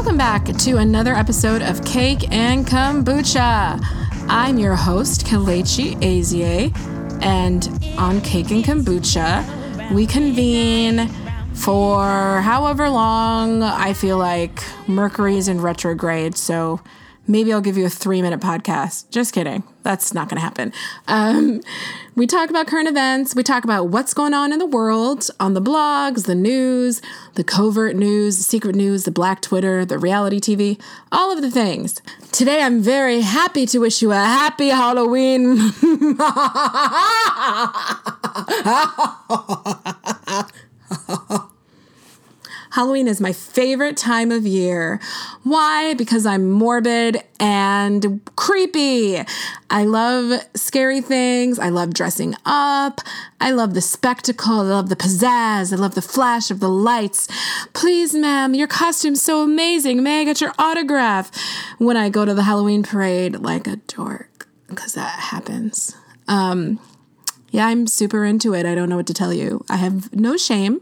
Welcome back to another episode of Cake and Kombucha. I'm your host, Kalechi Azie, and on Cake and Kombucha, we convene for however long I feel like Mercury's in retrograde. So maybe I'll give you a three minute podcast. Just kidding. That's not going to happen. Um, we talk about current events. We talk about what's going on in the world on the blogs, the news, the covert news, the secret news, the black Twitter, the reality TV, all of the things. Today, I'm very happy to wish you a happy Halloween. Halloween is my favorite time of year. Why? Because I'm morbid and creepy. I love scary things. I love dressing up. I love the spectacle. I love the pizzazz. I love the flash of the lights. Please, ma'am, your costume's so amazing. May I get your autograph? When I go to the Halloween parade like a dork, because that happens. Um, yeah, I'm super into it. I don't know what to tell you. I have no shame,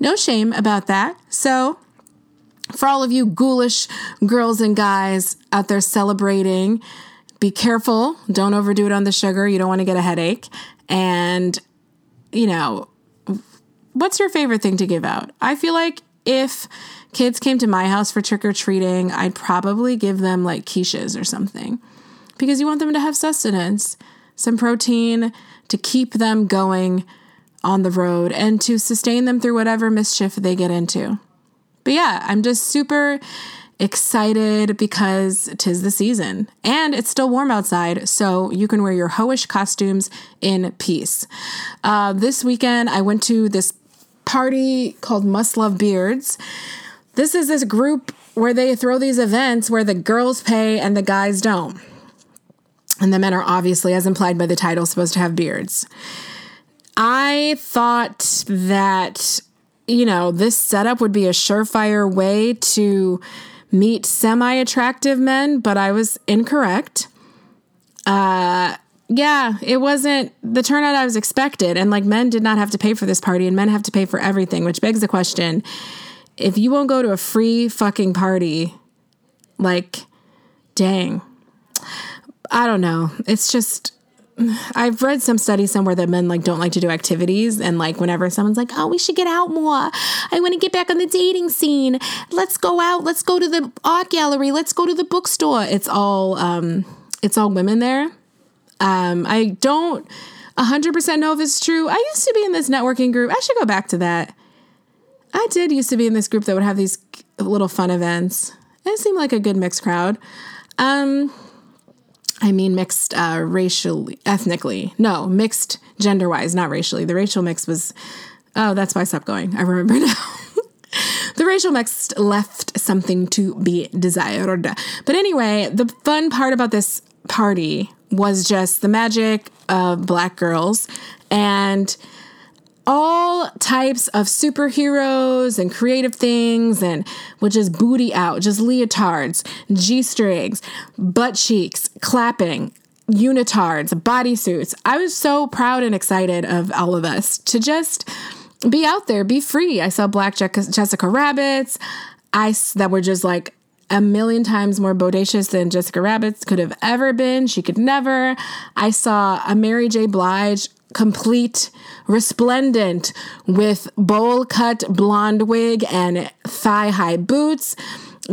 no shame about that. So, for all of you ghoulish girls and guys out there celebrating, be careful. Don't overdo it on the sugar. You don't want to get a headache. And, you know, what's your favorite thing to give out? I feel like if kids came to my house for trick or treating, I'd probably give them like quiches or something because you want them to have sustenance, some protein to keep them going on the road and to sustain them through whatever mischief they get into. But yeah, I'm just super excited because tis the season and it's still warm outside, so you can wear your hoish costumes in peace. Uh, this weekend, I went to this party called Must Love Beards. This is this group where they throw these events where the girls pay and the guys don't. And the men are obviously, as implied by the title, supposed to have beards. I thought that, you know, this setup would be a surefire way to meet semi attractive men, but I was incorrect. Uh, yeah, it wasn't the turnout I was expected. And like men did not have to pay for this party, and men have to pay for everything, which begs the question if you won't go to a free fucking party, like, dang. I don't know. It's just I've read some studies somewhere that men like don't like to do activities and like whenever someone's like, "Oh, we should get out more. I want to get back on the dating scene. Let's go out. Let's go to the art gallery. Let's go to the bookstore." It's all um it's all women there. Um I don't 100% know if it's true. I used to be in this networking group. I should go back to that. I did used to be in this group that would have these little fun events. It seemed like a good mixed crowd. Um I mean mixed uh, racially, ethnically. No, mixed gender wise, not racially. The racial mix was, oh, that's why I stopped going. I remember now. the racial mix left something to be desired. But anyway, the fun part about this party was just the magic of black girls and all types of superheroes and creative things and with just booty out, just leotards, G strings, butt cheeks, clapping, unitards, bodysuits. I was so proud and excited of all of us to just be out there, be free. I saw black Jessica Rabbits, I that were just like a million times more bodacious than Jessica Rabbits could have ever been. She could never. I saw a Mary J. Blige complete, resplendent, with bowl cut blonde wig and thigh high boots,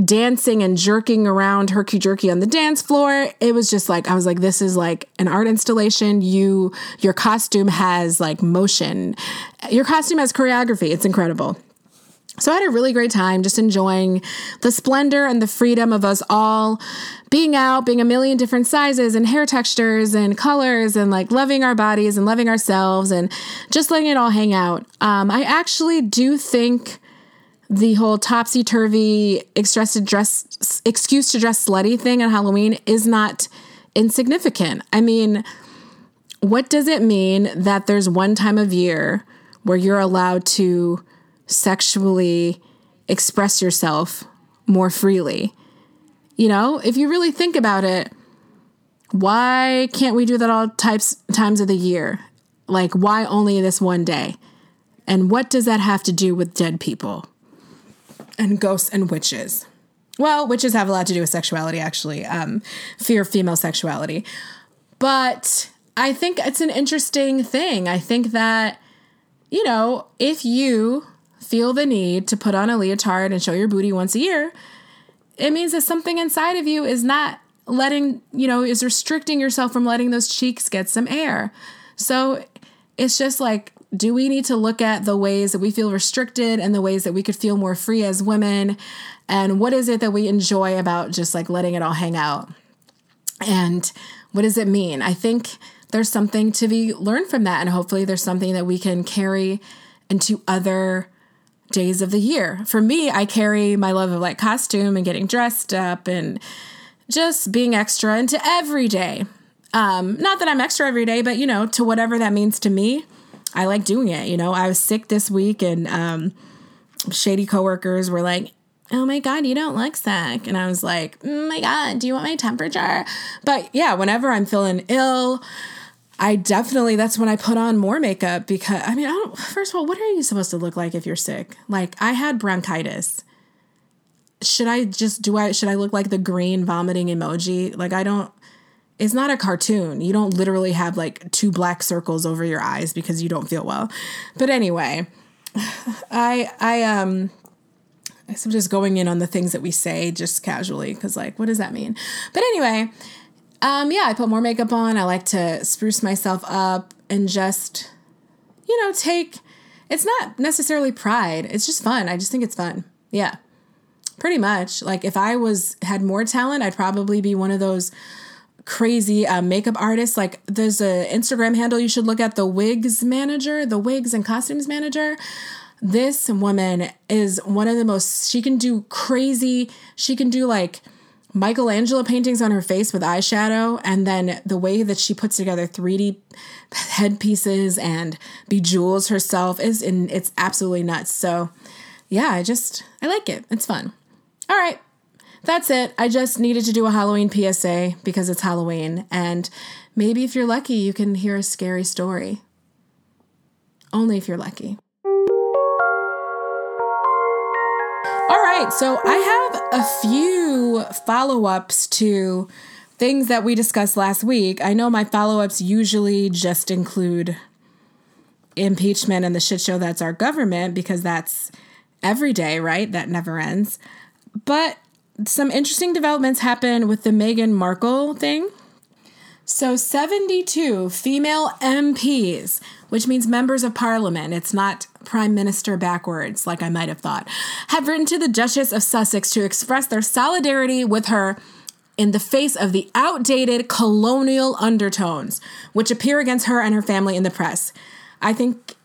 dancing and jerking around herky jerky on the dance floor. It was just like, I was like, this is like an art installation. You, your costume has like motion, your costume has choreography. It's incredible. So I had a really great time just enjoying the splendor and the freedom of us all being out, being a million different sizes and hair textures and colors and like loving our bodies and loving ourselves and just letting it all hang out. Um, I actually do think the whole topsy turvy dress excuse to dress slutty thing on Halloween is not insignificant. I mean, what does it mean that there's one time of year where you're allowed to sexually express yourself more freely. You know, if you really think about it, why can't we do that all types times of the year? Like why only this one day? And what does that have to do with dead people and ghosts and witches? Well, witches have a lot to do with sexuality, actually, um, fear of female sexuality. But I think it's an interesting thing. I think that, you know, if you feel the need to put on a leotard and show your booty once a year, it means that something inside of you is not letting, you know, is restricting yourself from letting those cheeks get some air. So it's just like, do we need to look at the ways that we feel restricted and the ways that we could feel more free as women? And what is it that we enjoy about just like letting it all hang out? And what does it mean? I think there's something to be learned from that. And hopefully there's something that we can carry into other days of the year. For me, I carry my love of like costume and getting dressed up and just being extra into every day. Um, not that I'm extra every day, but you know, to whatever that means to me, I like doing it. You know, I was sick this week and um, shady coworkers were like, oh my God, you don't look sick. And I was like, oh my God, do you want my temperature? But yeah, whenever I'm feeling ill, I definitely, that's when I put on more makeup because, I mean, I don't, first of all, what are you supposed to look like if you're sick? Like, I had bronchitis. Should I just, do I, should I look like the green vomiting emoji? Like, I don't, it's not a cartoon. You don't literally have like two black circles over your eyes because you don't feel well. But anyway, I, I, um, I'm just going in on the things that we say just casually because, like, what does that mean? But anyway, um, yeah, I put more makeup on. I like to spruce myself up and just, you know, take. It's not necessarily pride. It's just fun. I just think it's fun. Yeah, pretty much. Like if I was had more talent, I'd probably be one of those crazy uh, makeup artists. Like there's a Instagram handle you should look at, the wigs manager, the wigs and costumes manager this woman is one of the most she can do crazy she can do like michelangelo paintings on her face with eyeshadow and then the way that she puts together 3d headpieces and bejewels herself is in it's absolutely nuts. So yeah i just i like it. It's fun. All right. That's it. I just needed to do a halloween psa because it's halloween and maybe if you're lucky you can hear a scary story. Only if you're lucky right, so I have a few follow ups to things that we discussed last week. I know my follow ups usually just include impeachment and the shit show that's our government because that's every day, right? That never ends. But some interesting developments happen with the Meghan Markle thing. So, 72 female MPs, which means members of parliament, it's not prime minister backwards, like I might have thought, have written to the Duchess of Sussex to express their solidarity with her in the face of the outdated colonial undertones which appear against her and her family in the press. I think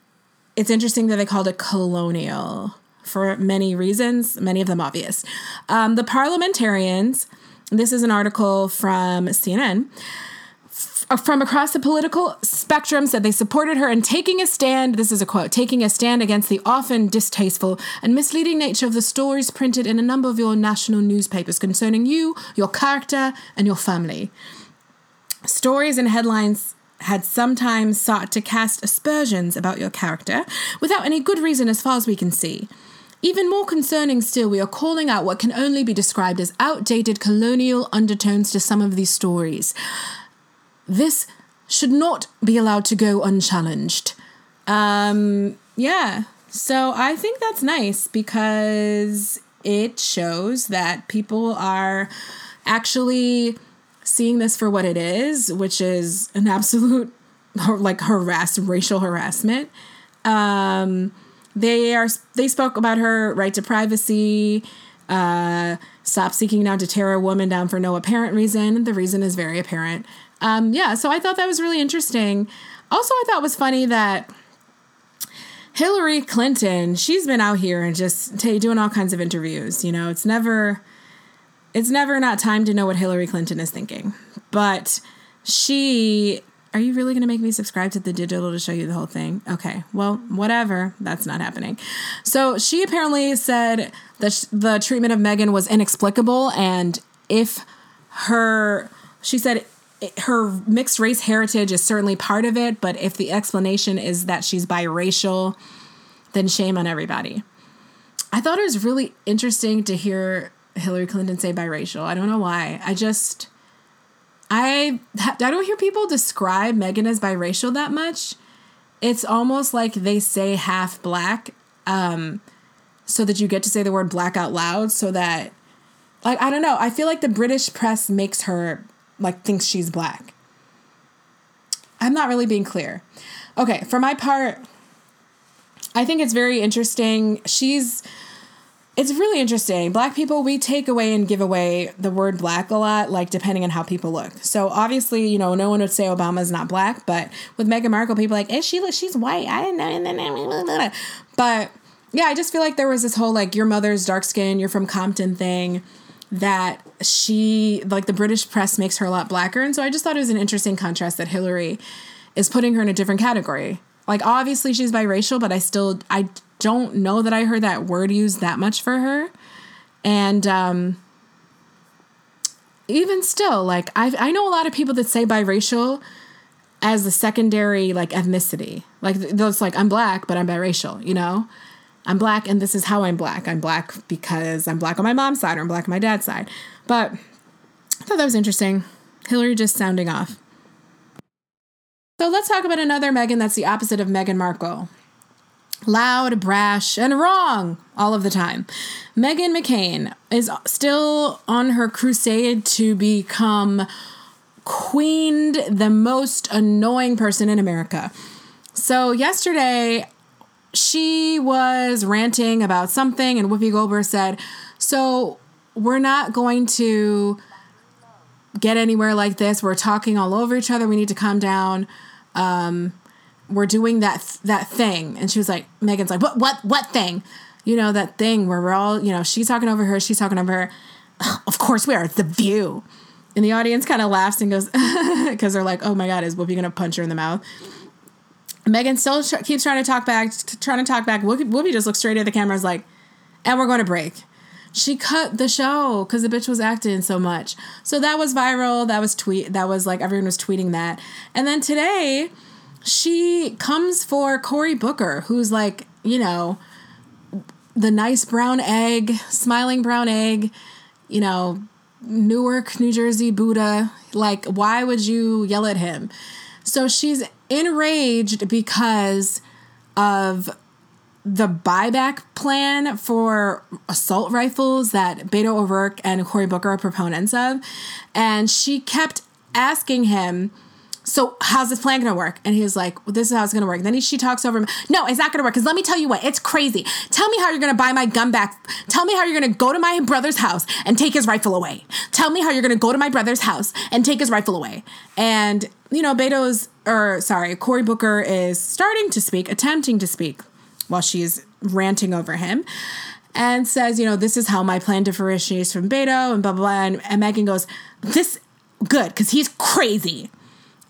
it's interesting that they called it colonial for many reasons, many of them obvious. Um, the parliamentarians, this is an article from CNN from across the political spectrum said they supported her in taking a stand. This is a quote taking a stand against the often distasteful and misleading nature of the stories printed in a number of your national newspapers concerning you, your character, and your family. Stories and headlines had sometimes sought to cast aspersions about your character without any good reason as far as we can see. Even more concerning still, we are calling out what can only be described as outdated colonial undertones to some of these stories. This should not be allowed to go unchallenged. Um, yeah, so I think that's nice because it shows that people are actually seeing this for what it is, which is an absolute like harass racial harassment. Um, they are they spoke about her right to privacy. Uh, stop seeking now to tear a woman down for no apparent reason. The reason is very apparent. Um, yeah, so I thought that was really interesting. Also, I thought was funny that Hillary Clinton, she's been out here and just t- doing all kinds of interviews. You know, it's never, it's never not time to know what Hillary Clinton is thinking. But she, are you really going to make me subscribe to the digital to show you the whole thing? Okay, well, whatever. That's not happening. So she apparently said that the treatment of Meghan was inexplicable, and if her, she said her mixed race heritage is certainly part of it, but if the explanation is that she's biracial, then shame on everybody. I thought it was really interesting to hear Hillary Clinton say biracial. I don't know why. I just I I don't hear people describe Meghan as biracial that much. It's almost like they say half black um so that you get to say the word black out loud so that like I don't know. I feel like the British press makes her like thinks she's black. I'm not really being clear. Okay, for my part, I think it's very interesting. She's it's really interesting. Black people, we take away and give away the word black a lot, like depending on how people look. So obviously, you know, no one would say Obama's not black, but with Meghan Markle, people like, is she she's white? I didn't know. But yeah, I just feel like there was this whole like your mother's dark skin, you're from Compton thing that she like the British press makes her a lot blacker. And so I just thought it was an interesting contrast that Hillary is putting her in a different category. Like obviously she's biracial, but I still I don't know that I heard that word used that much for her. And um even still, like I I know a lot of people that say biracial as a secondary like ethnicity. Like those like I'm black, but I'm biracial, you know? I'm black and this is how I'm black. I'm black because I'm black on my mom's side or I'm black on my dad's side. But I thought that was interesting. Hillary just sounding off. So let's talk about another Meghan that's the opposite of Meghan Markle. Loud, brash, and wrong all of the time. Meghan McCain is still on her crusade to become queened, the most annoying person in America. So, yesterday, she was ranting about something, and Whoopi Goldberg said, So we're not going to get anywhere like this. We're talking all over each other. We need to calm down. Um, we're doing that that thing. And she was like, Meghan's like, what what what thing? You know, that thing where we're all, you know, she's talking over her, she's talking over her. Of course we are. The view. And the audience kind of laughs and goes, because they're like, oh my God, is Whoopi to punch her in the mouth? Meghan still keeps trying to talk back, t- trying to talk back. Whoopi, Whoopi just looks straight at the camera, is like, and we're going to break. She cut the show because the bitch was acting so much. So that was viral. That was tweet. That was like everyone was tweeting that. And then today, she comes for Cory Booker, who's like, you know, the nice brown egg, smiling brown egg, you know, Newark, New Jersey Buddha. Like, why would you yell at him? So she's enraged because of the buyback plan for assault rifles that Beto O'Rourke and Cory Booker are proponents of. And she kept asking him, so how's this plan gonna work? And he was like, well, this is how it's gonna work. And Then he, she talks over him. No, it's not gonna work. Cause let me tell you what, it's crazy. Tell me how you're gonna buy my gun back. Tell me how you're gonna go to my brother's house and take his rifle away. Tell me how you're gonna go to my brother's house and take his rifle away. And you know, Beto's or sorry, Cory Booker is starting to speak, attempting to speak while she's ranting over him. And says, you know, this is how my plan differentiates from Beto and blah blah blah. And, and Meghan goes, This good, because he's crazy.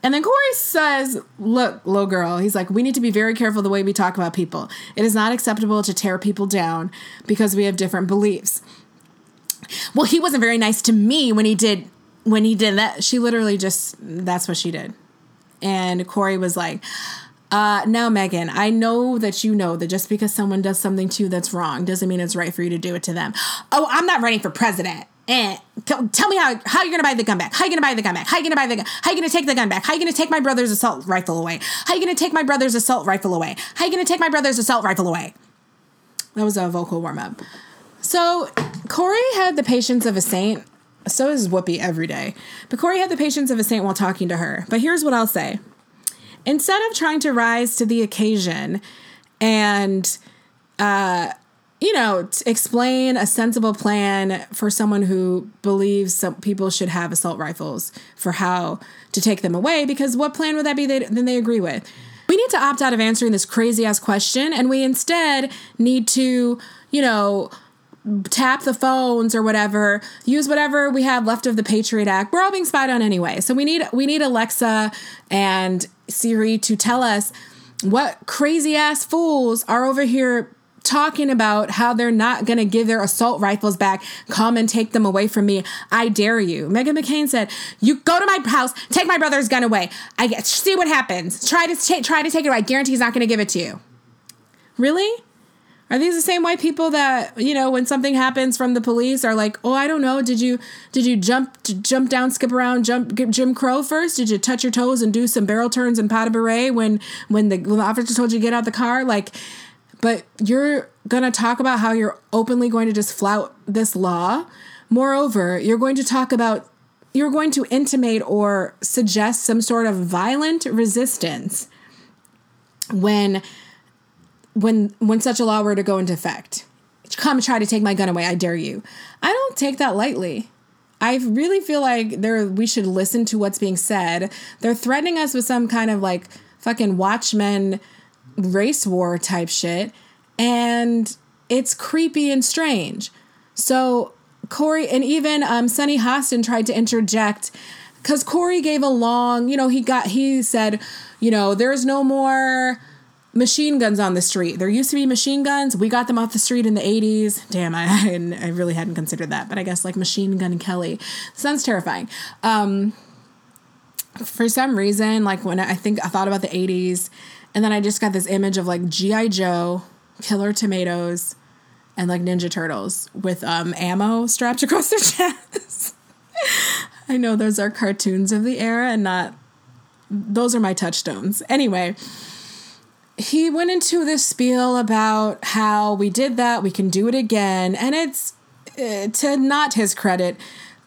And then Cory says, Look, little girl, he's like, we need to be very careful the way we talk about people. It is not acceptable to tear people down because we have different beliefs. Well, he wasn't very nice to me when he did when he did that. She literally just that's what she did. And Cory was like, uh, now, Meghan, I know that you know that just because someone does something to you that's wrong doesn't mean it's right for you to do it to them. Oh, I'm not running for president. And tell me how how you're gonna buy the gun back? How you gonna buy the gun back? How you gonna buy the gun? How you gonna take the gun back? How you gonna take my brother's assault rifle away? How you gonna take my brother's assault rifle away? How you gonna take my brother's assault rifle away? That was a vocal warm up. So Cory had the patience of a saint. So is Whoopi every day. But Cory had the patience of a saint while talking to her. But here's what I'll say: instead of trying to rise to the occasion and uh you know, explain a sensible plan for someone who believes some people should have assault rifles for how to take them away. Because what plan would that be that then they agree with? We need to opt out of answering this crazy ass question, and we instead need to, you know, tap the phones or whatever use whatever we have left of the patriot act we're all being spied on anyway so we need we need alexa and siri to tell us what crazy ass fools are over here talking about how they're not going to give their assault rifles back. Come and take them away from me. I dare you. Meghan McCain said, "You go to my house, take my brother's gun away. I see what happens. Try to ta- try to take it away. I guarantee he's not going to give it to you." Really? Are these the same white people that you know when something happens from the police are like, oh, I don't know, did you did you jump jump down, skip around, jump Jim Crow first? Did you touch your toes and do some barrel turns and pas de bourrée when when the when the officer told you to get out the car? Like, but you're gonna talk about how you're openly going to just flout this law. Moreover, you're going to talk about you're going to intimate or suggest some sort of violent resistance when when when such a law were to go into effect. Come try to take my gun away, I dare you. I don't take that lightly. I really feel like there we should listen to what's being said. They're threatening us with some kind of like fucking Watchmen race war type shit, and it's creepy and strange. So Cory and even um, Sunny Hostin tried to interject because Cory gave a long, you know, he got he said, you know, there's no more machine guns on the street. There used to be machine guns. We got them off the street in the 80s. Damn, I, I really hadn't considered that, but I guess like Machine Gun Kelly sounds terrifying. Um, for some reason, like when I think I thought about the 80s, and then I just got this image of like G.I. Joe, Killer Tomatoes, and like Ninja Turtles with um, ammo strapped across their chest. I know those are cartoons of the era and not, those are my touchstones. Anyway he went into this spiel about how we did that, we can do it again, and it's uh, to not his credit,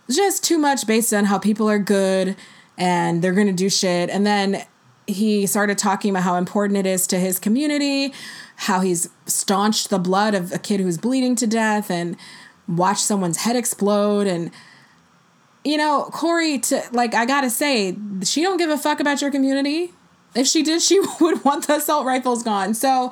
just too much based on how people are good and they're going to do shit. And then he started talking about how important it is to his community, how he's staunched the blood of a kid who's bleeding to death and watched someone's head explode and you know, Cory to like I got to say, she don't give a fuck about your community if she did, she would want the assault rifles gone. So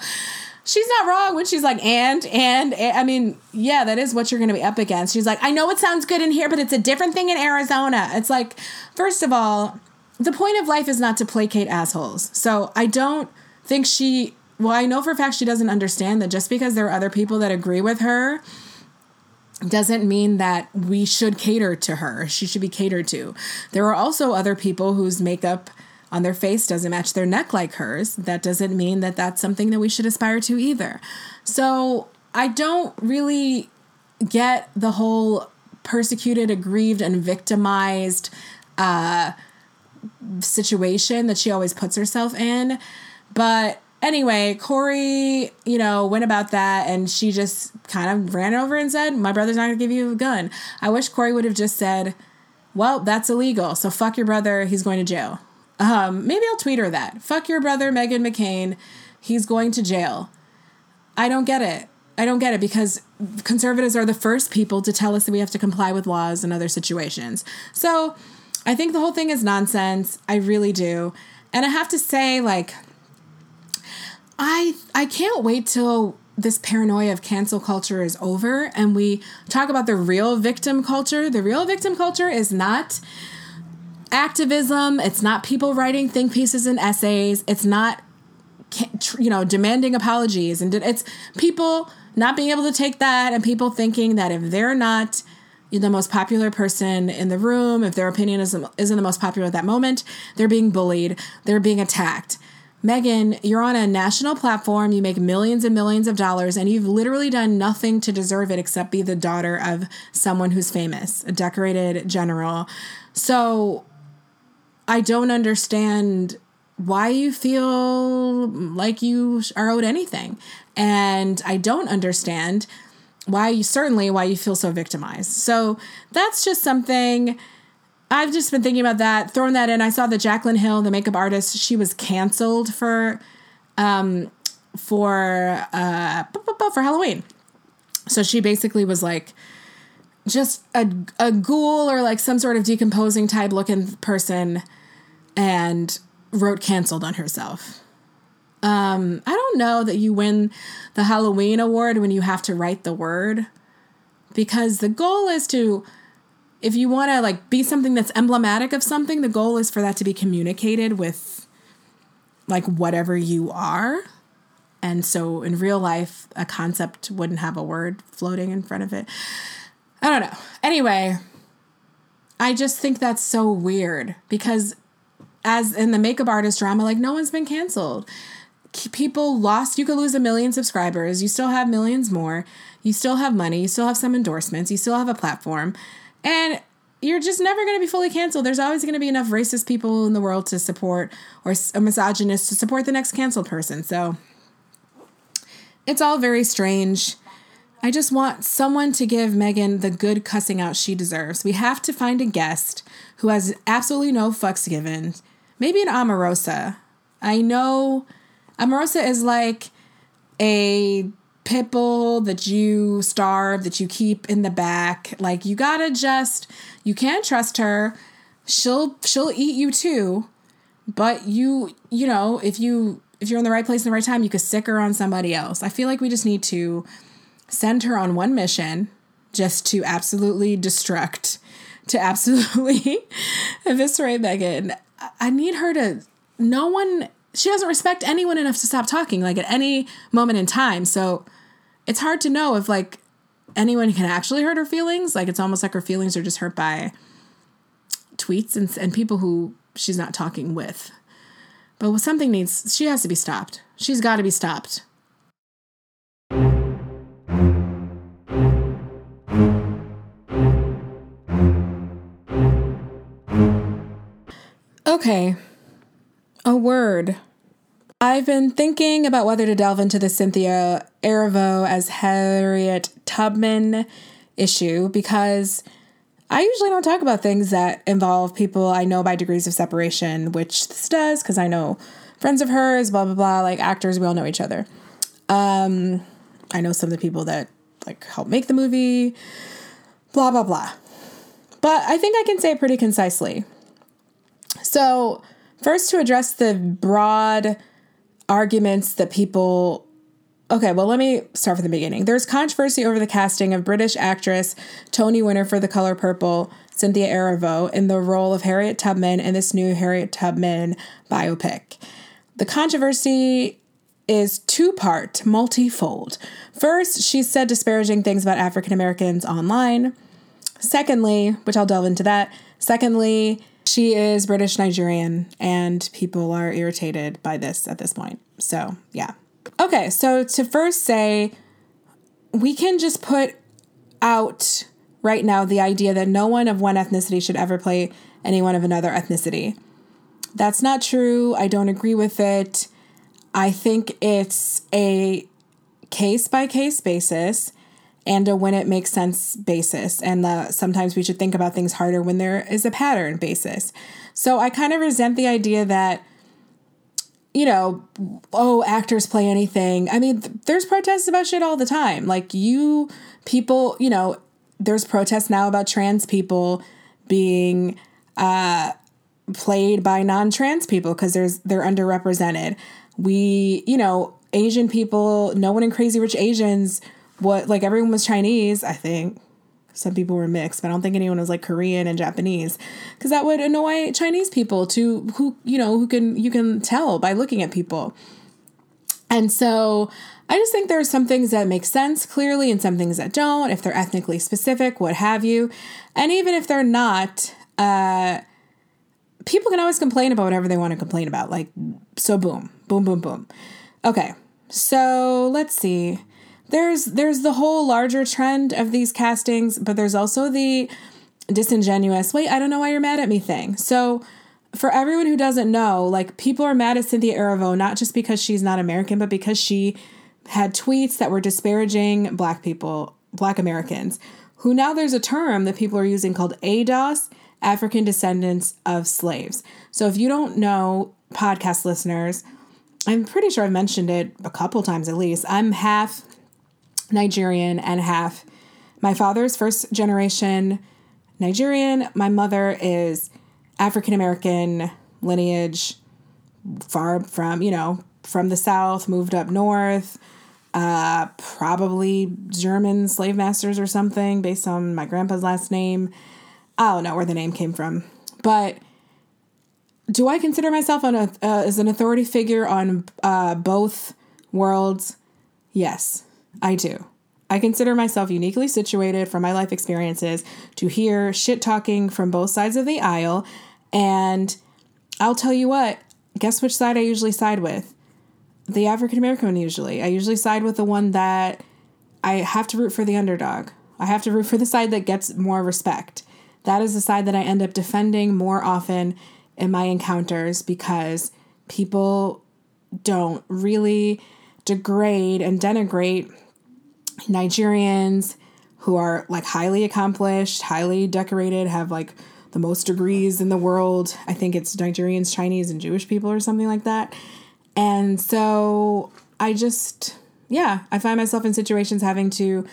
she's not wrong when she's like, and, and, and, I mean, yeah, that is what you're to be up against. She's like, I know it sounds good in here, but it's a different thing in Arizona. It's like, first of all, the point of life is not to placate assholes. So I don't think she, well, I know for a fact she doesn't understand that just because there are other people that agree with her doesn't mean that we should cater to her. She should be catered to. There are also other people whose makeup on their face doesn't match their neck like hers, that doesn't mean that that's something that we should aspire to either. So I don't really get the whole persecuted, aggrieved, and victimized uh, situation that she always puts herself in. But anyway, Cory, you know, went about that and she just kind of ran over and said, My brother's not gonna give you a gun. I wish Cory would have just said, Well, that's illegal. So fuck your brother. He's going to jail. Um, maybe I'll tweet her that. Fuck your brother, Meghan McCain. He's going to jail. I don't get it. I don't get it because conservatives are the first people to tell us that we have to comply with laws in other situations. So I think the whole thing is nonsense. I really do. And I have to say, like, I I can't wait till this paranoia of cancel culture is over and we talk about the real victim culture. The real victim culture is not activism. It's not people writing think pieces and essays. It's not, you know, demanding apologies. And it's people not being able to take that and people thinking that if they're not the most popular person in the room, if their opinion isn't, isn't the most popular at that moment, they're being bullied, they're being attacked. Meghan, you're on a national platform, you make millions and millions of dollars, and you've literally done nothing to deserve it except be the daughter of someone who's famous, a decorated general. So I don't understand why you feel like you are owed anything. And I don't understand why you certainly why you feel so victimized. So that's just something I've just been thinking about that, throwing that in. I saw that Jaclyn Hill, the makeup artist, she was canceled for um for uh for Halloween. So she basically was like just a a ghoul or like some sort of decomposing type looking person and wrote canceled on herself. Um, I don't know that you win the Halloween award when you have to write the word because the goal is to if you want to like be something that's emblematic of something, the goal is for that to be communicated with like whatever you are. And so in real life, a concept wouldn't have a word floating in front of it. I don't know. Anyway, I just think that's so weird because as in the makeup artist drama, like no one's been canceled. People lost, you could lose a million subscribers. You still have millions more. You still have money. You still have some endorsements. You still have a platform. And you're just never going to be fully canceled. There's always going to be enough racist people in the world to support, or a misogynist to support the next canceled person. So it's all very strange. I just want someone to give Meghan the good cussing out she deserves. We have to find a guest who has absolutely no fucks given. Maybe an Omarosa. I know Omarosa is like a pit bull that you starve, that you keep in the back. Like you gotta just you can't trust her. She'll she'll eat you too. But you you know, if you if you're in the right place in the right time, you could sick her on somebody else. I feel like we just need to send her on one mission just to absolutely destruct, to absolutely eviscerate Meghan. I need her to, no one, she doesn't respect anyone enough to stop talking, like at any moment in time. So it's hard to know if, like, anyone can actually hurt her feelings. Like, it's almost like her feelings are just hurt by tweets and, and people who she's not talking with. But something needs, she has to be stopped. She's got to be stopped. Okay, a word. I've been thinking about whether to delve into the Cynthia Erivo as Harriet Tubman issue because I usually don't talk about things that involve people I know by degrees of separation, which this does because I know friends of hers, blah, blah, blah, like actors, we all know each other. Um, I know some of the people that like help make the movie, blah, blah, blah. But I think I can say it pretty concisely. So, first, to address the broad arguments that people. Okay, well, let me start from the beginning. There's controversy over the casting of British actress Tony winner for The Color Purple, Cynthia Erivo, in the role of Harriet Tubman in this new Harriet Tubman biopic. The controversy is two part, multifold. First, she said disparaging things about African Americans online. Secondly, which I'll delve into that. Secondly, she is British Nigerian, and people are irritated by this at this point. So, yeah. Okay, so to first say, we can just put out right now the idea that no one of one ethnicity should ever play anyone of another ethnicity. That's not true. I don't agree with it. I think it's a case by case basis and a when it makes sense basis. And the, sometimes we should think about things harder when there is a pattern basis. So I kind of resent the idea that, you know, oh, actors play anything. I mean, th- there's protests about shit all the time. Like, you people, you know, there's protests now about trans people being uh, played by non-trans people because there's they're underrepresented. We, you know, Asian people, no one in Crazy Rich Asians what like everyone was Chinese, I think. Some people were mixed, but I don't think anyone was like Korean and Japanese because that would annoy Chinese people to who you know who can you can tell by looking at people. And so I just think there are some things that make sense clearly and some things that don't, if they're ethnically specific, what have you. And even if they're not, uh, people can always complain about whatever they want to complain about. Like, so boom, boom, boom, boom. Okay, so let's see there's there's the whole larger trend of these castings, but there's also the disingenuous, wait, I don't know why you're mad at me thing. So for everyone who doesn't know, like people are mad at Cynthia Erivo not just because she's not American, but because she had tweets that were disparaging black people, black Americans, who now there's a term that people are using called ADOS, African descendants of slaves. So if you don't know, podcast listeners, I'm pretty sure I've mentioned it a couple times at least. I'm half Nigerian and half. My father's first generation Nigerian. My mother is African American lineage, far from, you know, from the South, moved up north, uh, probably German slave masters or something based on my grandpa's last name. I don't know where the name came from. But do I consider myself an, uh, as an authority figure on uh, both worlds? Yes. I do. I consider myself uniquely situated from my life experiences to hear shit talking from both sides of the aisle. And I'll tell you what, guess which side I usually side with? the African American one usually. I usually side with the one that I have to root for the underdog. I have to root for the side that gets more respect. That is the side that I end up defending more often in my encounters because people don't really degrade and denigrate Nigerians who are like highly accomplished, highly decorated, have like the most degrees in the world. I think it's Nigerians, Chinese, and Jewish people or something like that. And so I just, yeah, I find myself in situations having to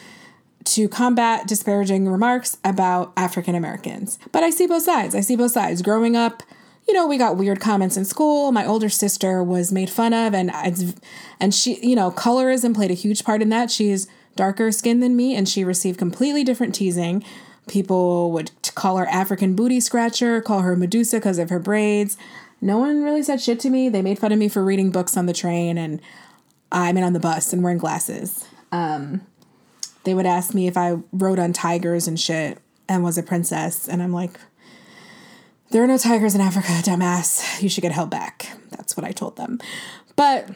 to combat disparaging remarks about African Americans. But I see both sides. I see both sides. Growing up, you know, we got weird comments in school. My older sister was made fun of, and and she, you know, colorism played a huge part in that. She's darker skinned than me, and she received completely different teasing. People would call her African booty scratcher, call her Medusa because of her braids. No one really said shit to me. They made fun of me for reading books on the train and I'm in on the bus and wearing glasses. Um, they would ask me if I rode on tigers and shit and was a princess. And I'm like, there are no tigers in Africa, dumbass. You should get held back. That's what I told them. But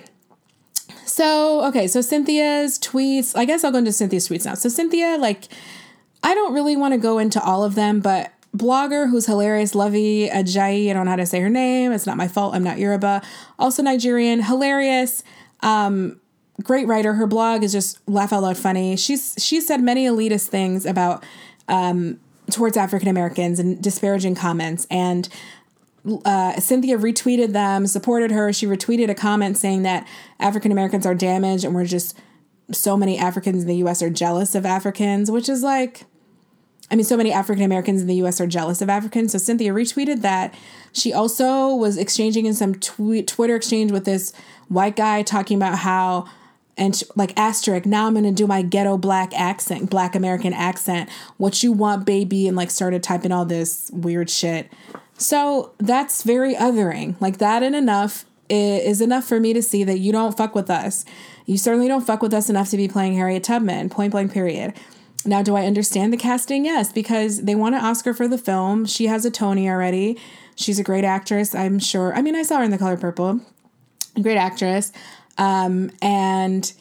so, okay, so Cynthia's tweets, I guess I'll go into Cynthia's tweets now. So, Cynthia, like, I don't really want to go into all of them, but blogger who's hilarious, Luvvie Ajayi, I don't know how to say her name. It's not my fault. I'm not Yoruba. Also Nigerian, hilarious. Um, great writer. Her blog is just laugh out loud funny. She's she said many elitist things about um, towards African Americans and disparaging comments. And uh, Cynthia retweeted them, supported her. She retweeted a comment saying that African Americans are damaged and we're just so many Africans in the U.S. are jealous of Africans, which is like I mean, so many African Americans in the US are jealous of Africans. So Cynthia retweeted that. She also was exchanging in some tweet, Twitter exchange with this white guy talking about how, and she, like asterisk, now I'm gonna do my ghetto black accent, black American accent, what you want, baby, and like started typing all this weird shit. So that's very othering. Like that and enough is enough for me to see that you don't fuck with us. You certainly don't fuck with us enough to be playing Harriet Tubman, point blank, period. Now, do I understand the casting? Yes, because they won an Oscar for the film. She has a Tony already. She's a great actress, I'm sure. I mean, I saw her in The Color Purple. Great actress. Um, and,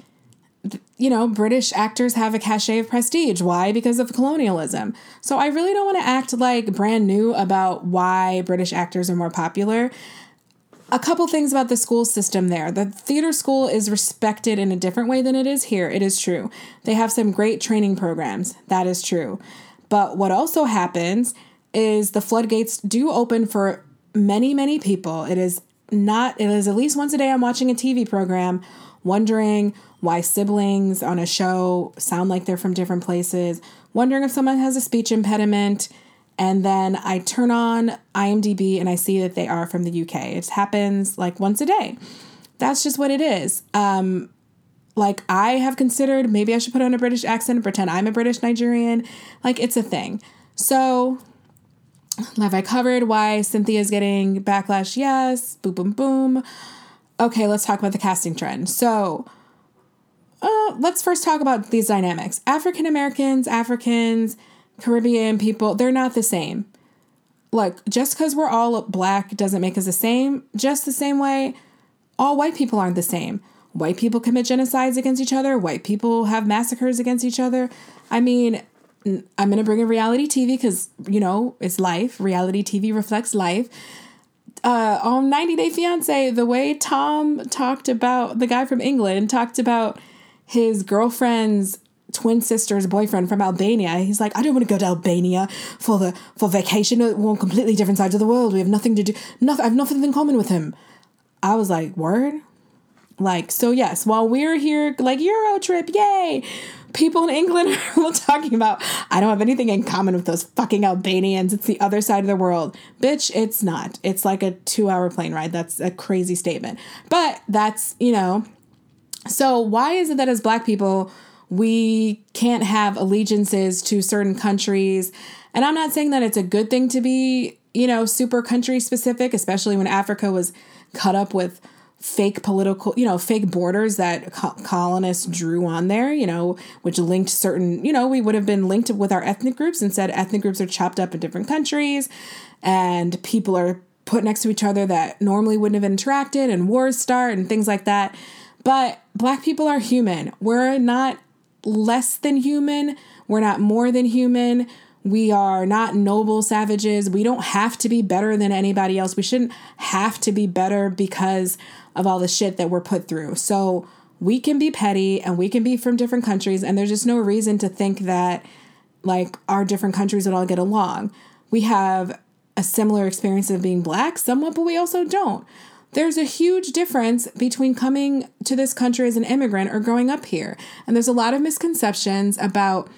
you know, British actors have a cachet of prestige. Why? Because of colonialism. So I really don't want to act like brand new about why British actors are more popular a couple things about the school system there. The theater school is respected in a different way than it is here. It is true. They have some great training programs. That is true. But what also happens is the floodgates do open for many, many people. It is not, it is at least once a day I'm watching a TV program wondering why siblings on a show sound like they're from different places, wondering if someone has a speech impediment and then I turn on IMDb and I see that they are from the UK. It happens like once a day. That's just what it is. Um, like I have considered maybe I should put on a British accent and pretend I'm a British Nigerian. Like it's a thing. So have I covered why Cynthia's getting backlash? Yes. Boom, boom, boom. Okay, let's talk about the casting trend. So uh, let's first talk about these dynamics. African Americans, Africans, Caribbean people, they're not the same. Like, just because we're all black doesn't make us the same. Just the same way, all white people aren't the same. White people commit genocides against each other. White people have massacres against each other. I mean, I'm going to bring in reality TV because, you know, it's life. Reality TV reflects life. Uh, on 90 Day Fiance, the way Tom talked about the guy from England talked about his girlfriend's twin sister's boyfriend from Albania. He's like, I don't want to go to Albania for the for vacation. We're on completely different sides of the world. We have nothing to do. Nothing. I have nothing in common with him. I was like, word. Like so, yes. While we're here, like Euro trip, yay! People in England are talking about. I don't have anything in common with those fucking Albanians. It's the other side of the world, bitch. It's not. It's like a two-hour plane ride. That's a crazy statement. But that's you know. So why is it that as Black people? we can't have allegiances to certain countries. And I'm not saying that it's a good thing to be, you know, super country specific, especially when Africa was cut up with fake political, you know, fake borders that colonists drew on there, you know, which linked certain, you know, we would have been linked with our ethnic groups and said ethnic groups are chopped up in different countries and people are put next to each other that normally wouldn't have interacted and wars start and things like that. But black people are human. We're not less than human. We're not more than human. We are not noble savages. We don't have to be better than anybody else. We shouldn't have to be better because of all the shit that we're put through. So we can be petty and we can be from different countries, and there's just no reason to think that like our different countries would all get along. We have a similar experience of being black somewhat, but we also don't. There's a huge difference between coming to this country as an immigrant or growing up here. And there's a lot of misconceptions about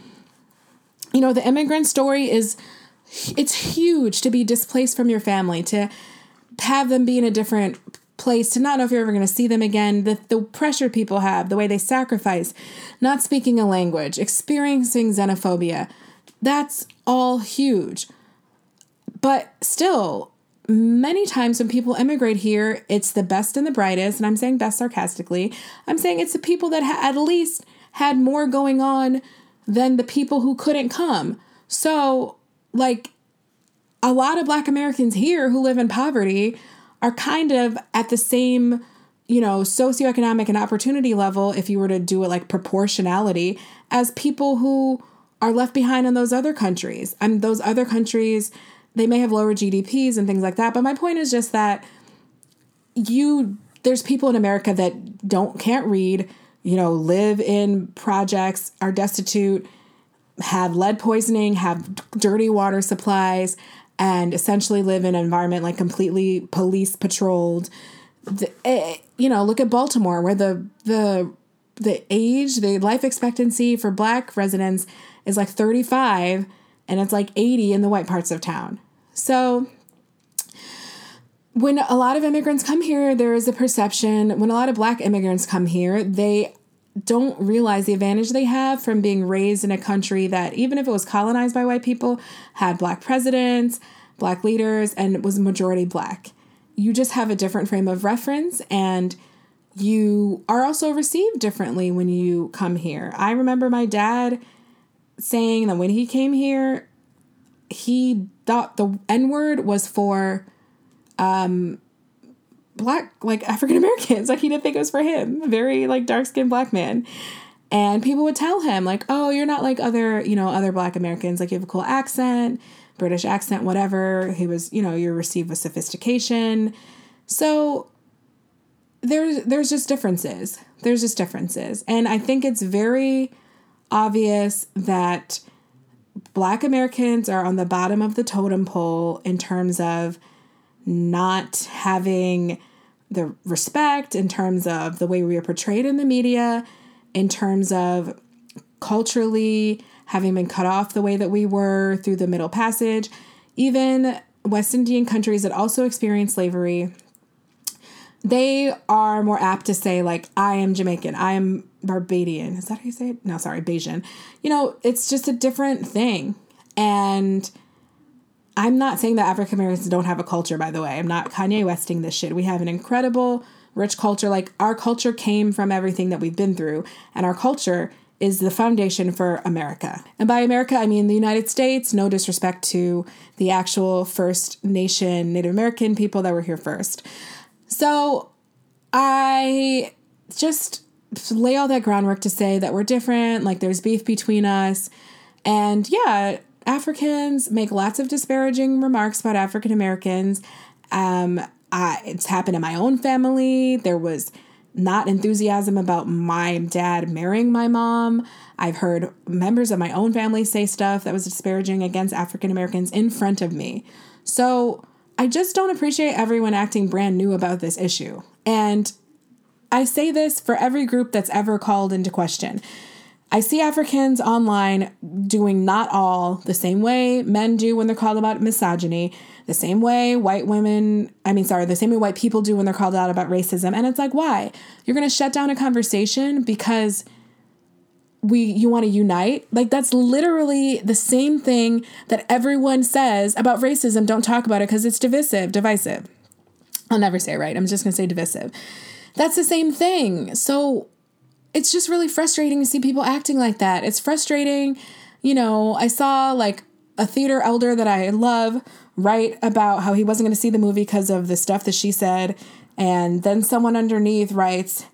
you know, the immigrant story is it's huge to be displaced from your family, to have them be in a different place, to not know if you're ever going to see them again, the, the pressure people have, the way they sacrifice, not speaking a language, experiencing xenophobia. That's all huge. But still, many times when people immigrate here, it's the best and the brightest. And I'm saying best sarcastically. I'm saying it's the people that ha- at least had more going on than the people who couldn't come. So, like, a lot of Black Americans here who live in poverty are kind of at the same, you know, socioeconomic and opportunity level, if you were to do it like proportionality, as people who are left behind in those other countries. And those other countries, they may have lower GDPs and things like that. But my point is just that you, there's people in America that don't, can't read, you know, live in projects, are destitute, have lead poisoning, have dirty water supplies, and essentially live in an environment like completely police patrolled. The, eh, you know, look at Baltimore, where the the the age, the life expectancy for Black residents is like 35, and it's like 80 in the white parts of town. So when a lot of immigrants come here, there is a perception, when a lot of black immigrants come here, they don't realize the advantage they have from being raised in a country that, even if it was colonized by white people, had black presidents, black leaders, and was majority black. You just have a different frame of reference and you are also received differently when you come here. I remember my dad saying that when he came here, he thought the N word was for um, black, like African Americans. Like he didn't think it was for him. Very like dark skinned black man. And people would tell him, like, oh, you're not like other, you know, other black Americans. Like you have a cool accent, British accent, whatever. He was, you know, you're received with sophistication. So there's there's just differences. There's just differences. And I think it's very obvious that black Americans are on the bottom of the totem pole in terms of not having the respect, in terms of the way we are portrayed in the media, in terms of culturally having been cut off the way that we were through the Middle Passage, even West Indian countries that also experienced slavery, they are more apt to say, like, I am Jamaican, I am Barbadian. Is that how you say it? No, sorry, Bajan. You know, it's just a different thing. And I'm not saying that African Americans don't have a culture, by the way. I'm not Kanye Westing this shit. We have an incredible, rich culture. Like, our culture came from everything that we've been through, and our culture is the foundation for America. And by America, I mean the United States, no disrespect to the actual First Nation Native American people that were here first. So, I just lay all that groundwork to say that we're different, like, there's beef between us. And yeah, Africans make lots of disparaging remarks about African Americans. Um, it's happened in my own family. There was not enthusiasm about my dad marrying my mom. I've heard members of my own family say stuff that was disparaging against African Americans in front of me. So I just don't appreciate everyone acting brand new about this issue. And I say this for every group that's ever called into question. I see Africans online doing not all the same way men do when they're called about misogyny, the same way white women, I mean, sorry, the same way white people do when they're called out about racism. And it's like, why? You're going to shut down a conversation because we you want to unite? Like that's literally the same thing that everyone says about racism. Don't talk about it because it's divisive divisive. I'll never say it right. I'm just going to say divisive. That's the same thing. So it's just really frustrating to see people acting like that. It's frustrating. You know, I saw like a theater elder that I love write about how he wasn't going to see the movie because of the stuff that she said. And then someone underneath writes,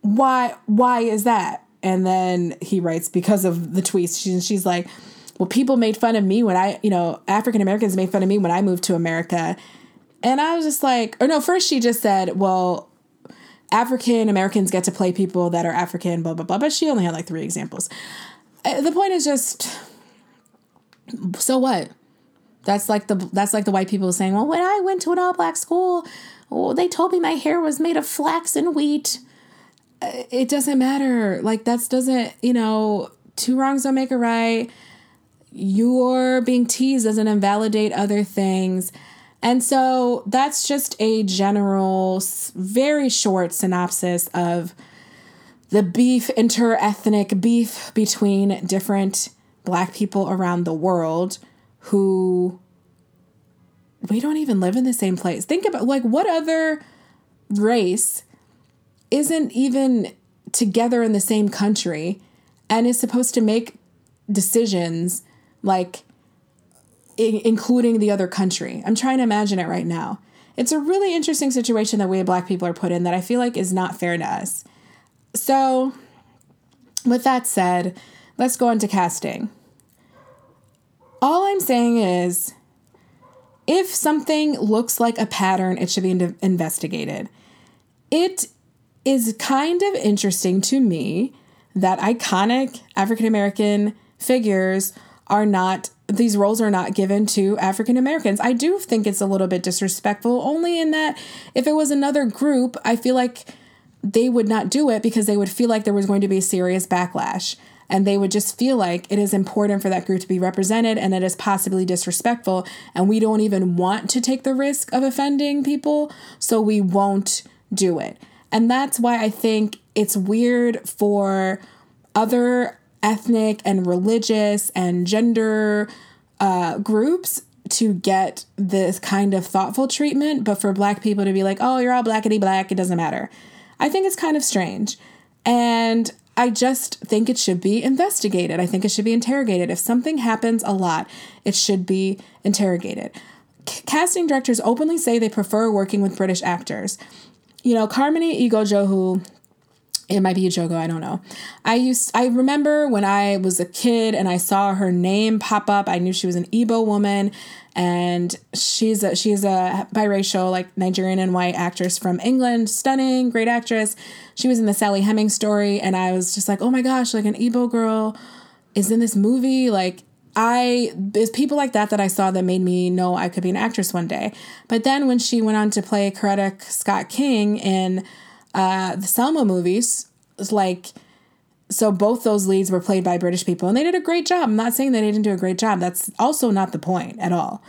why why is that? And then he writes because of the tweets. She, she's like, well, people made fun of me when I, you know, African Americans made fun of me when I moved to America. And I was just like, or no, first she just said, well, African Americans get to play people that are African, blah, blah, blah. But she only had like three examples. Uh, the point is just, so what? That's like the that's like the white people saying, well, when I went to an all black school, oh, they told me my hair was made of flax and wheat. Uh, it doesn't matter. Like that doesn't, you know, two wrongs don't make a right. Your being teased doesn't invalidate other things. And so that's just a general, very short synopsis of the beef, inter ethnic beef between different black people around the world who we don't even live in the same place. Think about like what other race isn't even together in the same country and is supposed to make decisions like I- including the other country. I'm trying to imagine it right now. It's a really interesting situation that we black people are put in that I feel like is not fair to us. So, with that said, let's go into casting. All I'm saying is if something looks like a pattern, it should be in- investigated. It is kind of interesting to me that iconic African American figures are not these roles are not given to African Americans. I do think it's a little bit disrespectful only in that if it was another group, I feel like they would not do it because they would feel like there was going to be a serious backlash. And they would just feel like it is important for that group to be represented and it is possibly disrespectful. And we don't even want to take the risk of offending people so we won't do it. And that's why i think it's weird for other ethnic and religious and gender uh, groups to get this kind of thoughtful treatment, but for black people to be like, oh, you're all blackety black, it doesn't matter. I think it's kind of strange. And I just think it should be investigated. I think it should be interrogated. If something happens a lot, it should be interrogated. C- casting directors openly say they prefer working with British actors. You know, Carmen Ighodaro, it might be a Jogo, I don't know. I used I remember when I was a kid and I saw her name pop up. I knew she was an Igbo woman and she's a she's a biracial like Nigerian and white actress from England, stunning, great actress. She was in the Sally Hemming story and I was just like, "Oh my gosh, like an Igbo girl is in this movie." Like I there's people like that that I saw that made me know I could be an actress one day. But then when she went on to play Coretta Scott King in uh, the Selma movies, It's like, so both those leads were played by British people and they did a great job. I'm not saying they didn't do a great job. That's also not the point at all.